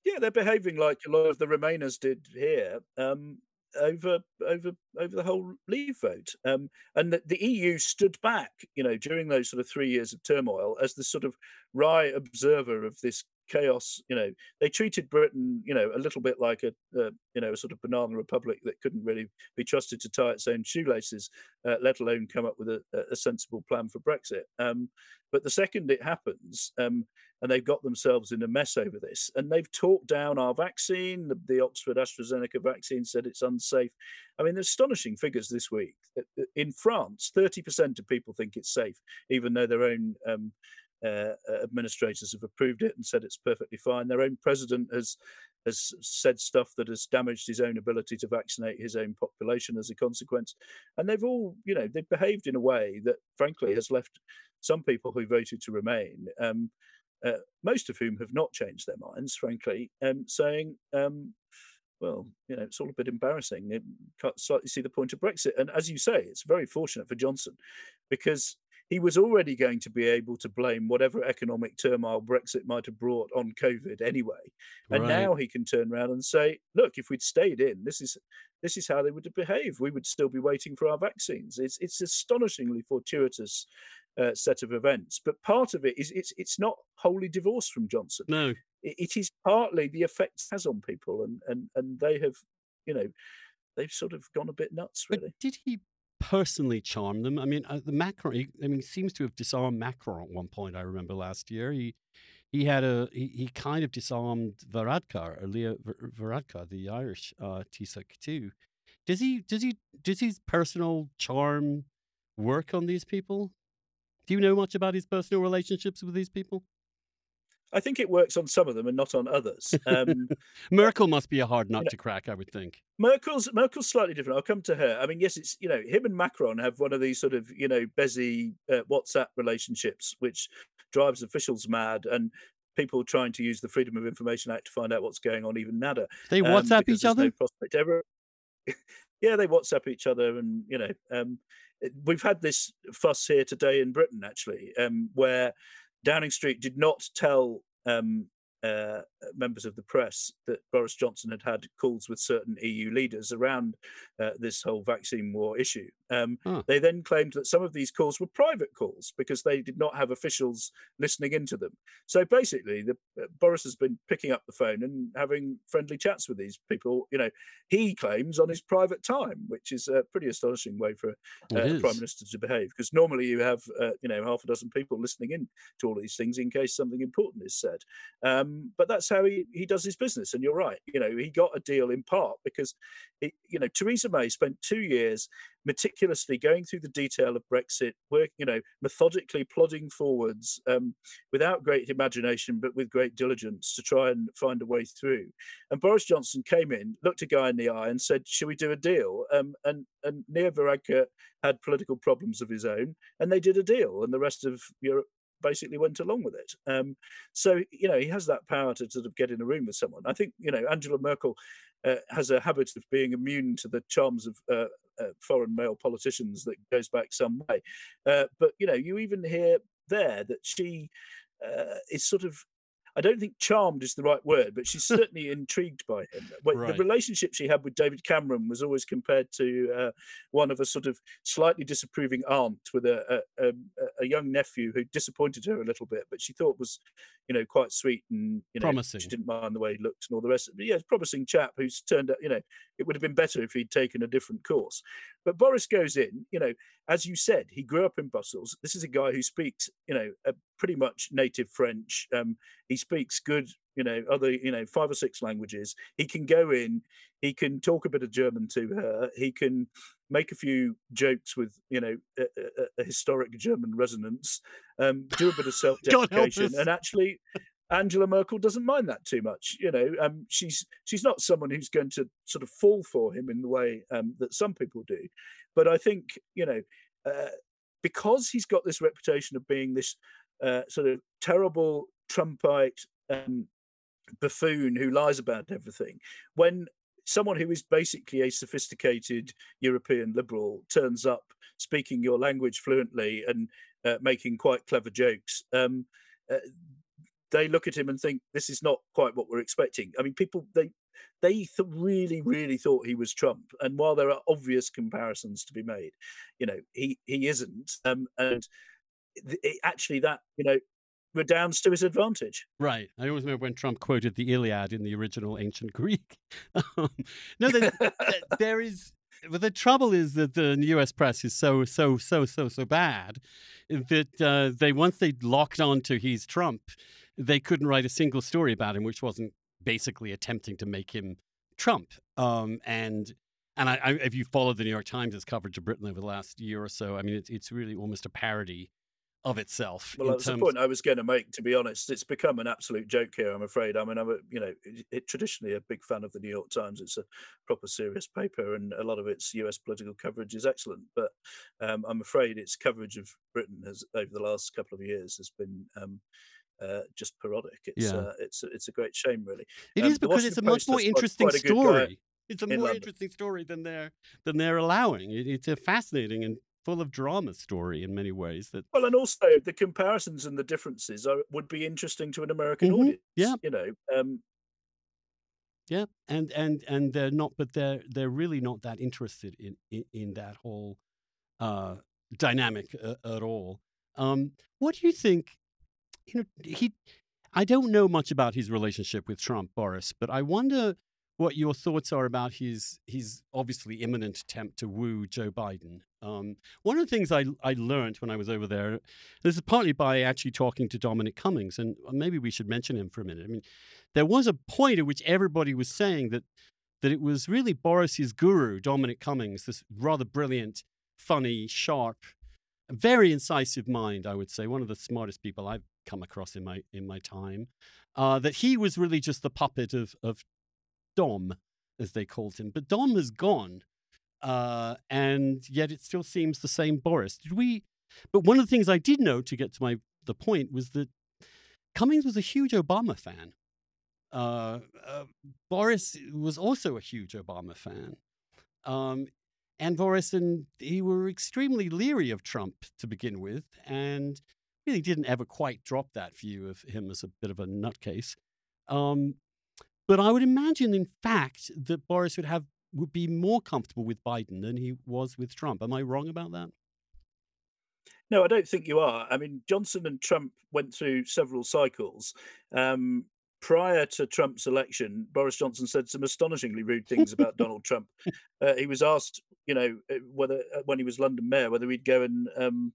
Yeah, they're behaving like a lot of the Remainers did here um, over over over the whole Leave vote, um, and the, the, EU stood back, you know, during those sort of three years of turmoil as the sort of wry observer of this chaos. You know, they treated Britain, you know, a little bit like a, a you know a sort of banana republic that couldn't really be trusted to tie its own shoelaces, uh, let alone come up with a, a sensible plan for Brexit. Um, but the second it happens, um, and they've got themselves in a mess over this, and they've talked down our vaccine. The, the Oxford AstraZeneca vaccine said it's unsafe. I mean, there's astonishing figures this week. In France, 30% of people think it's safe, even though their own um, uh, administrators have approved it and said it's perfectly fine. Their own president has has said stuff that has damaged his own ability to vaccinate his own population as a consequence. And they've all, you know, they've behaved in a way that, frankly, has left some people who voted to remain um, uh, most of whom have not changed their minds, frankly, um, saying, um, well, you know, it's all a bit embarrassing. It can't slightly see the point of Brexit. And as you say, it's very fortunate for Johnson because he was already going to be able to blame whatever economic turmoil Brexit might have brought on COVID anyway. And right. now he can turn around and say, look, if we'd stayed in, this is this is how they would have behaved. We would still be waiting for our vaccines. It's it's astonishingly fortuitous uh, set of events. But part of it is it's it's not wholly divorced from Johnson. No, it, it is partly the effect it has on people, and and and they have, you know, they've sort of gone a bit nuts. Really, but did he personally charm them. I mean, uh, the Macron. He, I mean, seems to have disarmed Macron at one point. I remember last year. He he had a he, he kind of disarmed Varadkar or Leo Varadkar, the Irish uh, Taoiseach too. Does he does he does his personal charm work on these people? Do you know much about his personal relationships with these people? I think it works on some of them and not on others. Um, Merkel must be a hard nut you know, to crack, I would think. Merkel's Merkel's slightly different. I'll come to her. I mean, yes, it's you know him and Macron have one of these sort of you know busy uh, WhatsApp relationships, which drives officials mad and people trying to use the Freedom of Information Act to find out what's going on. Even nada. They um, WhatsApp each other. No prospect ever. yeah, they WhatsApp each other, and you know, um, we've had this fuss here today in Britain actually, um, where Downing Street did not tell um, uh, members of the press that Boris Johnson had had calls with certain EU leaders around uh, this whole vaccine war issue. Um, huh. They then claimed that some of these calls were private calls because they did not have officials listening into them. So basically, the, uh, Boris has been picking up the phone and having friendly chats with these people. You know, he claims on his private time, which is a pretty astonishing way for uh, a prime minister to behave. Because normally you have, uh, you know, half a dozen people listening in to all of these things in case something important is said. Um, but that's how he, he does his business. And you're right. You know, he got a deal in part because, it, you know, Theresa May spent two years meticulously going through the detail of Brexit, work, you know, methodically plodding forwards um, without great imagination, but with great diligence to try and find a way through. And Boris Johnson came in, looked a guy in the eye, and said, "Shall we do a deal?" Um, and and Nir Varadkar had political problems of his own, and they did a deal, and the rest of Europe basically went along with it. Um, so you know he has that power to sort of get in a room with someone. I think you know Angela Merkel uh, has a habit of being immune to the charms of uh, uh, foreign male politicians that goes back some way. Uh, but you know you even hear there that she uh, is sort of I don't think charmed is the right word, but she's certainly intrigued by him. Right. The relationship she had with David Cameron was always compared to uh, one of a sort of slightly disapproving aunt with a, a, a, a, young nephew who disappointed her a little bit, but she thought was, you know, quite sweet and you know, promising. She didn't mind the way he looked and all the rest. But yeah, promising chap who's turned out, you know, it would have been better if he'd taken a different course. But Boris goes in, you know, as you said, he grew up in Brussels. This is a guy who speaks, you know, pretty much native French. Um, he speaks good, you know, other, you know, five or six languages. He can go in, he can talk a bit of German to her. He can make a few jokes with, you know, a, a, a historic German resonance, um, do a bit of self-deprecation, and actually. Angela Merkel doesn't mind that too much, you know. Um, she's she's not someone who's going to sort of fall for him in the way um, that some people do, but I think you know uh, because he's got this reputation of being this uh, sort of terrible Trumpite um, buffoon who lies about everything. When someone who is basically a sophisticated European liberal turns up speaking your language fluently and uh, making quite clever jokes, um, uh, they look at him and think this is not quite what we're expecting. I mean, people they they th- really really thought he was Trump, and while there are obvious comparisons to be made, you know, he he isn't. Um, and it, actually that you know redounds to his advantage. Right. I always remember when Trump quoted the Iliad in the original ancient Greek. Um, no, there, there is. But the trouble is that the U.S. press is so, so, so, so, so bad that uh, they once they locked on to he's Trump, they couldn't write a single story about him, which wasn't basically attempting to make him Trump. Um, and and I, I, if you followed the New York Times' coverage of Britain over the last year or so, I mean, it's, it's really almost a parody of itself. Well, that's terms... the point I was going to make. To be honest, it's become an absolute joke here. I'm afraid. I mean, I'm a, you know it, it, traditionally a big fan of the New York Times. It's a proper serious paper, and a lot of its U.S. political coverage is excellent. But um, I'm afraid its coverage of Britain has over the last couple of years has been um, uh, just parodic. It's Yeah. uh, it's it's a great shame, really. It Um, is because it's a much more interesting quite a good guy- story. It's a in more London. interesting story than they're than they're allowing. It, it's a fascinating and full of drama story in many ways. That Well, and also the comparisons and the differences are, would be interesting to an American Mhm, audience. yeah. you know, um, yeah, and and and they're not, but they're they're really not that interested in in, in that whole uh, dynamic uh, at all. Um, what do you think? You know, he. I don't know much about his relationship with Trump, Boris, but I wonder what your thoughts are about his his obviously imminent attempt to woo Joe Biden. Um, one of the things I I learned when I was over there, this is partly by actually talking to Dominic Cummings, and maybe we should mention him for a minute. I mean, there was a point at which everybody was saying that that it was really Boris's guru, Dominic Cummings, this rather brilliant, funny, sharp, very incisive mind. I would say one of the smartest people I've come across in my in my time. Uh, that he was really just the puppet of of Dom, as they called him. But Dom has gone, uh, and yet it still seems the same Boris. Did we? But one of the things I did know to get to my the point was that Cummings was a huge Obama fan. Uh, uh, Boris was also a huge Obama fan. Um, and Boris and he were extremely leery of Trump to begin with, and really didn't ever quite drop that view of him as a bit of a nutcase. Um, but I would imagine, in fact, that Boris would have would be more comfortable with Biden than he was with Trump. Am I wrong about that? No, I don't think you are. I mean, Johnson and Trump went through several cycles. Um, prior to Trump's election, Boris Johnson said some astonishingly rude things about Donald Trump. Uh, he was asked, you know, uh, whether uh, when he was London mayor, whether he'd go and um,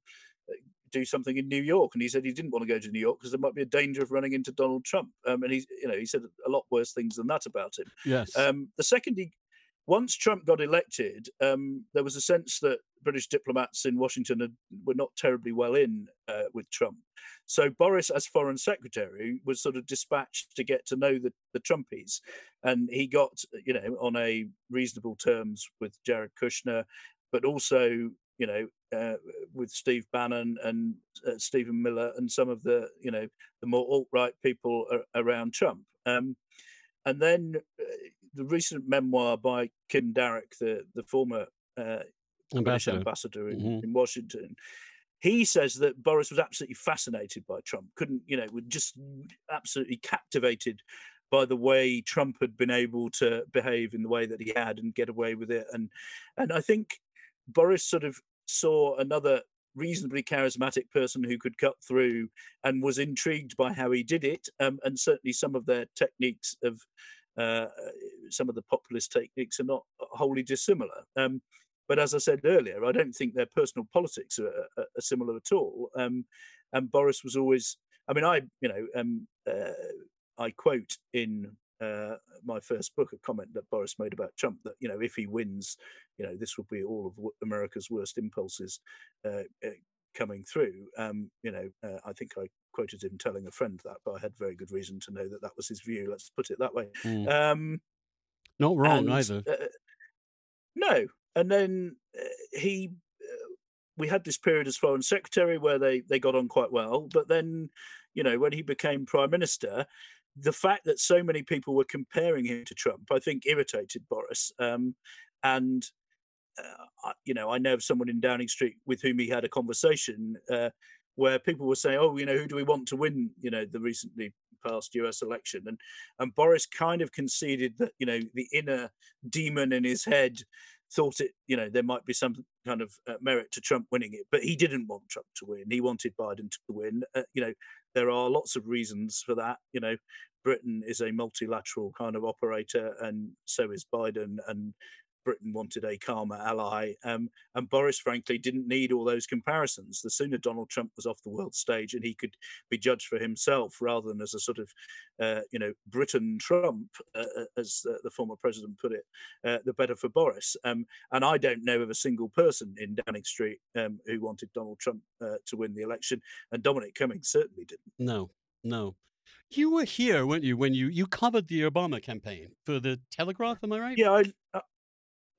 uh, do something in New York, and he said he didn't want to go to New York because there might be a danger of running into Donald Trump. Um, and he, you know, he said a lot worse things than that about him. Yes. Um, the second he, once Trump got elected, um, there was a sense that British diplomats in Washington had, were not terribly well in uh, with Trump. So Boris, as foreign secretary, was sort of dispatched to get to know the, the Trumpies, and he got, you know, on a reasonable terms with Jared Kushner, but also, you know, uh, with Steve Bannon and uh, Stephen Miller and some of the, you know, the more alt right people around Trump. Um, and then uh, the recent memoir by Kim Darroch, the the former uh, British Ambassador. ambassador in, Mhm. in Washington, he says that Boris was absolutely fascinated by Trump. Couldn't you know? Was just absolutely captivated by the way Trump had been able to behave in the way that he had and get away with it. And and I think Boris sort of saw another reasonably charismatic person who could cut through and was intrigued by how he did it um, and certainly some of their techniques of uh, some of the populist techniques are not wholly dissimilar um, but as i said earlier i don't think their personal politics are, are, are similar at all um, and boris was always i mean i you know um, uh, i quote in uh, my first book a comment that boris made about trump that you know if he wins you know this will be all of america's worst impulses uh, uh, coming through. Um, you know, uh, I think I quoted him telling a friend that, but I had very good reason to know that that was his view. Let's put it that way. Mm. Um, Not wrong and, either. uh, no, and then uh, he, uh, we had this period as foreign secretary where they they got on quite well, but then, you know, when he became prime minister. The fact that so many people were comparing him to Trump, I think, irritated Boris. Um, and uh, you know, I know of someone in Downing Street with whom he had a conversation uh, where people were saying, "Oh, you know, who do we want to win?" You know, the recently past U.S. election, and and Boris kind of conceded that you know the inner demon in his head thought it, you know, there might be some kind of uh, merit to Trump winning it, but he didn't want Trump to win. He wanted Biden to win. Uh, you know, there are lots of reasons for that. You know, Britain is a multilateral kind of operator, and so is Biden, and Britain wanted a calmer ally. Um, and Boris, frankly, didn't need all those comparisons. The sooner Donald Trump was off the world stage and he could be judged for himself rather than as a sort of, uh, you know, Britain Trump, uh, uh, as uh, the former president put it, uh, the better for Boris. Um, and I don't know of a single person in Downing Street um, who wanted Donald Trump uh, to win the election. And Dominic Cummings certainly didn't. No, no. You were here, weren't you, when you, you covered the Obama campaign for the Telegraph? Am I right? Yeah, I,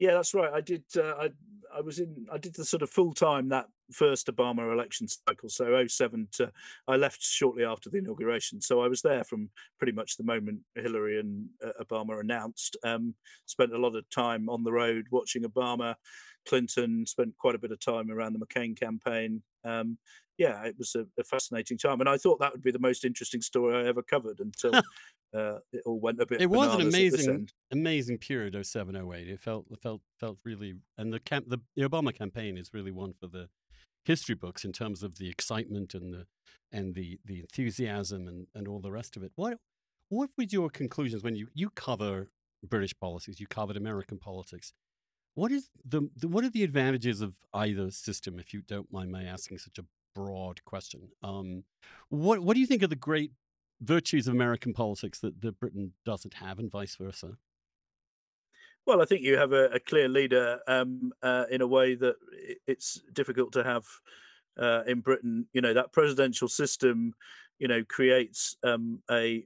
yeah, that's right. I did. Uh, I I was in. I did the sort of full time that first Obama election cycle. So 07 to I left shortly after the inauguration. So I was there from pretty much the moment Hillary and uh, Obama announced. Um, spent a lot of time on the road watching Obama, Clinton. Spent quite a bit of time around the McCain campaign. Um, yeah, it was a, a, fascinating time, and I thought that would be the most interesting story I ever covered until uh, it all went a bit. It was an amazing, amazing period. 07, 08. It felt, felt, felt really, and the camp, the, the Obama campaign is really one for the history books in terms of the excitement and the and the the enthusiasm and and all the rest of it. What what were your conclusions when you you cover British policies, you covered American politics? What is the, the what are the advantages of either system? If you don't mind my asking such a broad question, um, what what do you think are the great virtues of American politics that, that Britain doesn't have, and vice versa? Well, I think you have a, a clear leader um, uh, in a way that it's difficult to have uh, in Britain. You know that presidential system, you know, creates um, a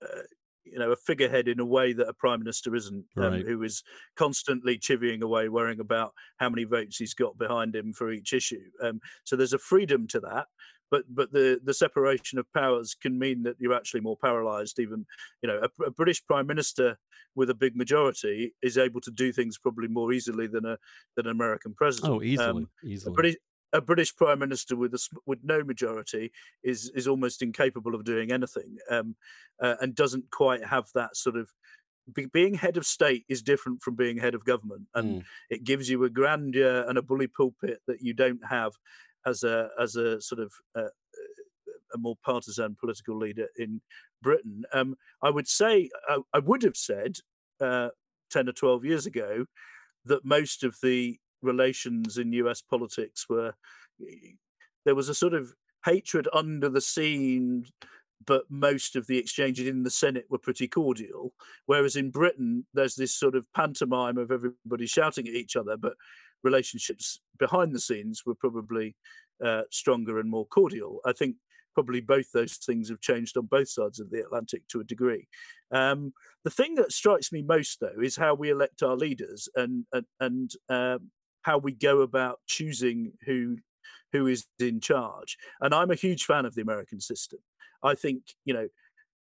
uh, you know a figurehead in a way that a prime minister isn't, um, right. who is constantly chivying away, worrying about how many votes he's got behind him for each issue. Um, so there's a freedom to that but but the the separation of powers can mean that you're actually more paralyzed even you know a, a, british prime minister with a big majority is able to do things probably more easily than a than an american president oh easily um, easily a british, prime minister with a with no majority is is almost incapable of doing anything, um, uh, and doesn't quite have that sort of be, being head of state is different from being head of government, and mm. it gives you a grandeur and a bully pulpit that you don't have as a as a sort of uh, a more partisan political leader in Britain. Um, I would say I, I would have said uh, ten or twelve years ago that most of the relations in U.S. politics were there was a sort of hatred under the scene but most of the exchanges in the Senate were pretty cordial. Whereas in Britain, there's this sort of pantomime of everybody shouting at each other, but relationships behind the scenes were probably uh, stronger and more cordial. I think probably both those things have changed on both sides of the Atlantic to a degree. Um, the thing that strikes me most, though, is how we elect our leaders and and, and um, how we go about choosing who who is in charge. And I'm a huge fan of the American system. I think you know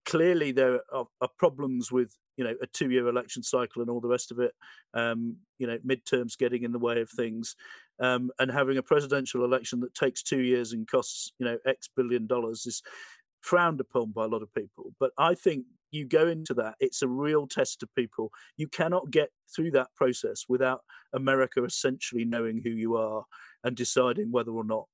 clearly there are, are problems with you know a two year election cycle and all the rest of it um, you know midterms getting in the way of things um, and having a presidential election that takes two years and costs you know x billion dollars is frowned upon by a lot of people but i think you go into that it's a real test of people. You cannot get through that process without america essentially knowing who you are and deciding whether or not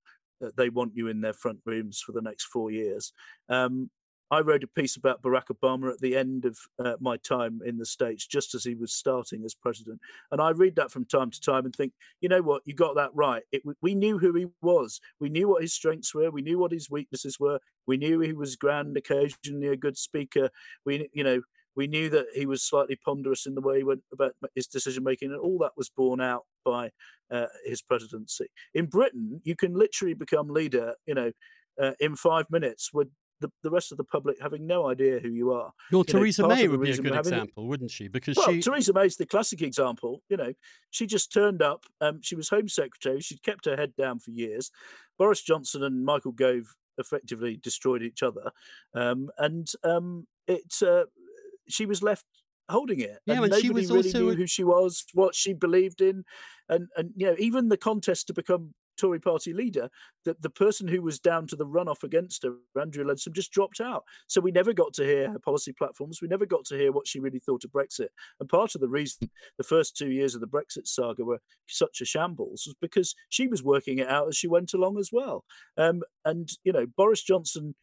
uh, they want you in their front rooms for the next four years. Um, I wrote a piece about Barack Obama at the end of uh, my time in the States, just as he was starting as president. And I read that from time to time and think, you know what, you got that right. It, we knew who he was. We knew what his strengths were. We knew what his weaknesses were. We knew he was grand, occasionally a good speaker. We, you know, we knew that he was slightly ponderous in the way he went about his decision making, and all that was borne out by uh, his presidency. In Britain, you can literally become leader, you know, uh, in five minutes with the, the rest of the public having no idea who you are. Well, you Theresa know, May would be a good example, wouldn't she? Because well, she... Theresa May's the classic example. You know, she just turned up. Um, she was Home Secretary. She'd kept her head down for years. Boris Johnson and Michael Gove effectively destroyed each other, um, and um, it. Uh, she was left holding it. Yeah, and nobody really knew a... who she was, what she believed in, and and you know even the contest to become Tory party leader, that the person who was down to the runoff against her, Andrea Leadsom, just dropped out. So we never got to hear her policy platforms. We never got to hear what she really thought of Brexit. And part of the reason the first two years of the Brexit saga were such a shambles was because she was working it out as she went along as well. Um, and you know, Boris Johnson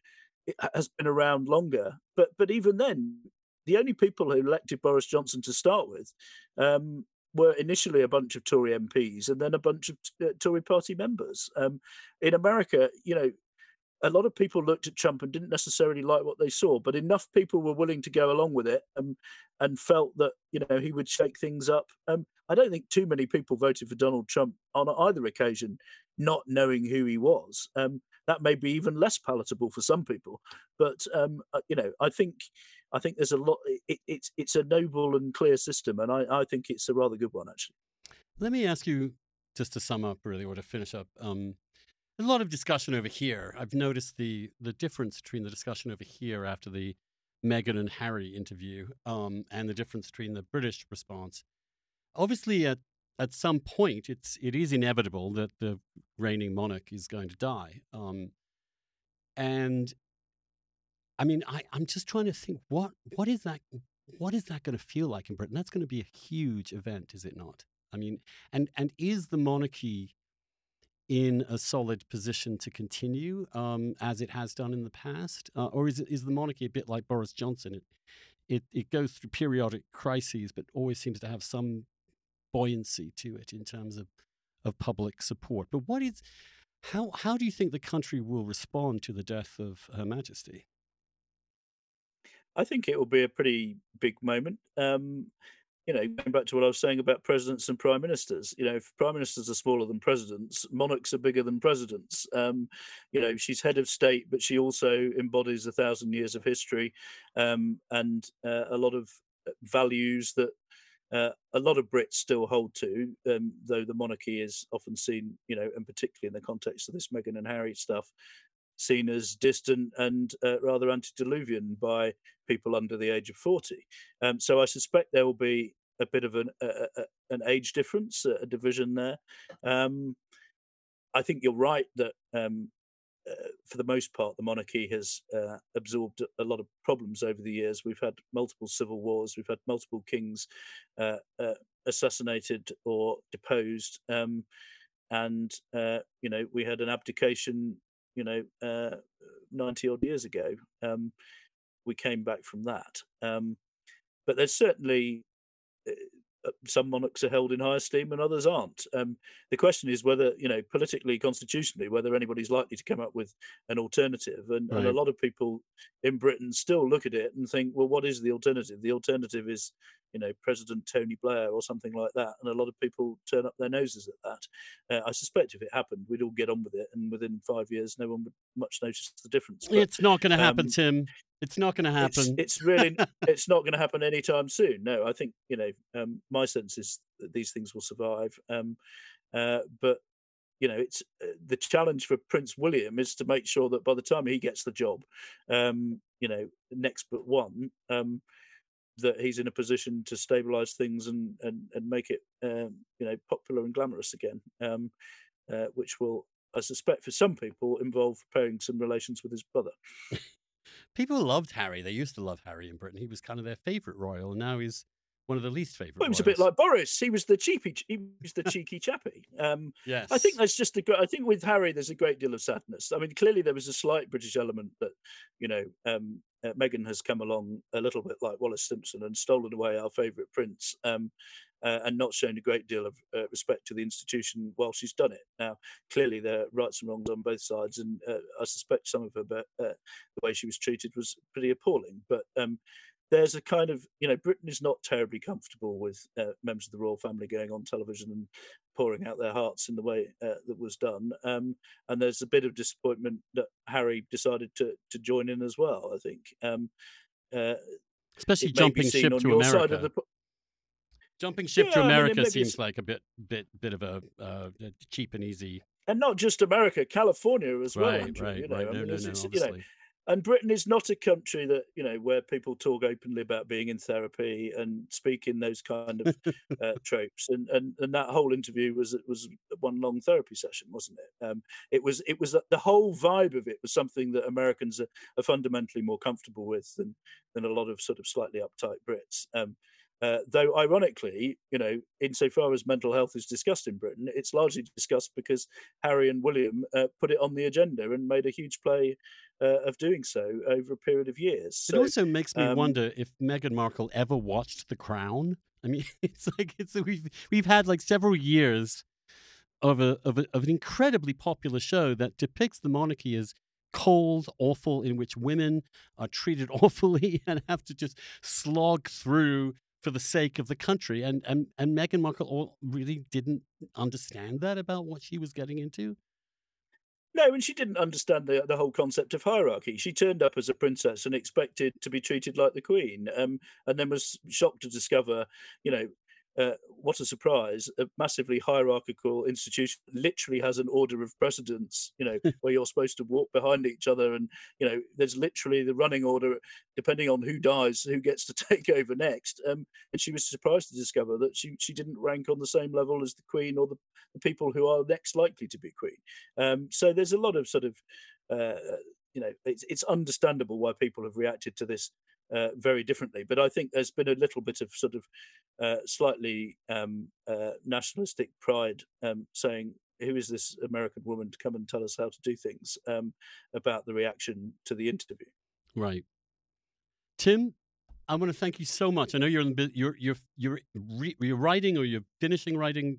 has been around longer, but but even then, the only people who elected Boris Johnson to start with um, were initially a bunch of Tory MPs and then a bunch of uh, Tory party members. Um, in America, you know, a lot of people looked at Trump and didn't necessarily like what they saw, but enough people were willing to go along with it and, and felt that you know he would shake things up. Um, I don't think too many people voted for Donald Trump on either occasion, not knowing who he was. Um, that may be even less palatable for some people, but um, uh, you know, I think I think there's a lot. It, it's it's a noble and clear system, and I, I think it's a rather good one actually. Let me ask you just to sum up, really, or to finish up, um, a lot of discussion over here. I've noticed the the difference between the discussion over here after the Meghan and Harry interview um, and the difference between the British response. Obviously, at at some point, it's it is inevitable that the reigning monarch is going to die. Um, and I mean, I, I'm just trying to think what what is that what is that going to feel like in Britain? That's going to be a huge event, is it not? I mean, and and is the monarchy in a solid position to continue um, as it has done in the past, uh, or is is the monarchy a bit like Boris Johnson? It, it it goes through periodic crises, but always seems to have some buoyancy to it in terms of of public support. But what is how how do you think the country will respond to the death of Her Majesty? I think it will be a pretty big moment. Um, you know, going back to what I was saying about presidents and prime ministers, you know, if prime ministers are smaller than presidents, monarchs are bigger than presidents. Um, you know, she's head of state, but she also embodies a thousand years of history um, and uh, a lot of uh, values that uh, a lot of Brits still hold to, um, though the monarchy is often seen, you know, and particularly in the context of this Meghan and Harry stuff, seen as distant and uh, rather antediluvian by people under the age of 40. Um, so I suspect there will be a bit of an, an age difference, a division there. Um, I think you're right that um, uh, for the most part, the monarchy has uh, absorbed a lot of problems over the years. We've had multiple civil wars, we've had multiple kings uh, uh assassinated or deposed, um, and uh, you know we had an abdication you know, uh, 90 odd years ago. Um, we came back from that. Um, but there's certainly uh, some monarchs are held in high esteem and others aren't. Um, the question is whether, you know, politically, constitutionally, whether anybody's likely to come up with an alternative. And, right. and, a lot of people in Britain still look at it and think, well, what is the alternative? The alternative is, you know, President Tony Blair or something like that. And a lot of people turn up their noses at that. Uh, I suspect if it happened, we'd all get on with it. And within five years, no one would much notice the difference. But, it's not going to happen, um, Tim. It's not going to happen. It's, it's really, it's not going to happen anytime soon. No, I think you know, um, my sense is that these things will survive. Um, uh, but you know, it's uh, the challenge for Prince William is to make sure that by the time he gets the job, um, you know, next but one, um, that he's in a position to stabilize things and and and make it, um, you know, popular and glamorous again, um, uh, which will, I suspect, for some people, involve repairing some relations with his brother. People loved Harry. They used to love Harry in Britain. He was kind of their favorite royal, and now he's one of the least favorite. Well, he was royals. a bit like Boris. He was the cheapy. He was the cheeky chappy. Um, yes. I think that's just a. I think with Harry, there's a great deal of sadness. I mean, clearly there was a slight British element that, you know, um, uh, Meghan has come along a little bit like Wallis Simpson and stolen away our favourite prince. Um, uh, and not shown a great deal of uh, respect to the institution while she's done it. Now, clearly, there are rights and wrongs on both sides, and uh, I suspect some of her, but uh, the way she was treated was pretty appalling. But um, there's a kind of, you know, Britain is not terribly comfortable with uh, members of the royal family going on television and pouring out their hearts in the way uh, that was done. Um, and there's a bit of disappointment that Harry decided to to join in as well. I think. Um, Especially jumping ship to America. Jumping ship yeah, to America I mean, seems like a bit, bit, bit of a uh, cheap and easy. And not just America, California as well. Right, Andrew, right, you know, right. No, I mean, no, no, you know, and Britain is not a country that you know where people talk openly about being in therapy and speaking those kind of uh, tropes. And, and and that whole interview was was one long therapy session, wasn't it? Um, it was it was the whole vibe of it was something that Americans are, are fundamentally more comfortable with than than a lot of sort of slightly uptight Brits. Um, uh, though, ironically, you know, insofar as mental health is discussed in Britain, it's largely discussed because Harry and William uh, put it on the agenda and made a huge play uh, of doing so over a period of years. So, it also makes me um, wonder if Meghan Markle ever watched The Crown. I mean, it's like it's we've we've had like several years of a, of a of an incredibly popular show that depicts the monarchy as cold, awful, in which women are treated awfully and have to just slog through for the sake of the country. And and and Meghan Markle really didn't understand that about what she was getting into. No, and she didn't understand the the whole concept of hierarchy. She turned up as a princess and expected to be treated like the queen, um, and then was shocked to discover, you know, uh, what a surprise! A massively hierarchical institution literally has an order of precedence. You know, where you're supposed to walk behind each other, and you know, there's literally the running order depending on who dies, who gets to take over next. Um, and she was surprised to discover that she she didn't rank on the same level as the Queen or the, the people who are next likely to be Queen. Um, so there's a lot of sort of uh, you know, it's, it's understandable why people have reacted to this uh, very differently. But I think there's been a little bit of sort of uh, slightly um, uh, nationalistic pride um, saying, who is this American woman to come and tell us how to do things um, about the reaction to the interview? Right. Tim, I want to thank you so much. I know you're you're you're you're re, you're writing or you're finishing writing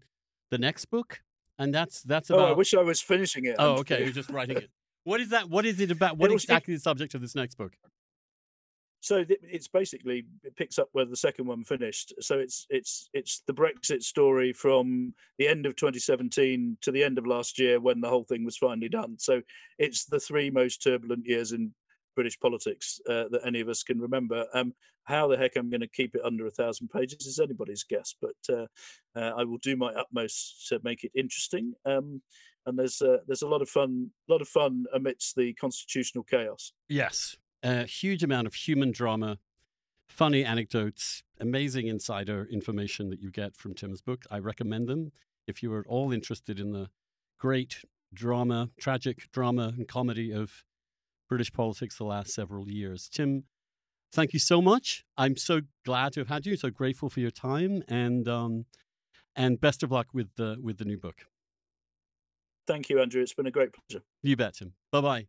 the next book, and that's that's about. Oh, I wish I was finishing it. Oh, okay, you're just writing it. What is that? What is it about? What exactly the subject of this next book? So it's basically it picks up where the second one finished. So it's it's it's the brexit story from the end of 2017 to the end of last year when the whole thing was finally done. So it's the three most turbulent years in british politics uh, that any of us can remember. Um, how the heck i'm going to keep it under a thousand pages is anybody's guess but uh, uh, i will do my utmost to make it interesting. Um, and there's uh, there's a lot of fun a lot of fun amidst the constitutional chaos. Yes a huge amount of human drama, funny anecdotes, amazing insider information that you get from Tim's book. I recommend them if you are at all interested in the great drama, tragic drama and comedy of British politics the last several years. Tim, thank you so much. I'm so glad to have had you. So grateful for your time and um, and best of luck with the with the new book. Thank you, Andrew. It's been a great pleasure. You bet, Tim. Bye bye.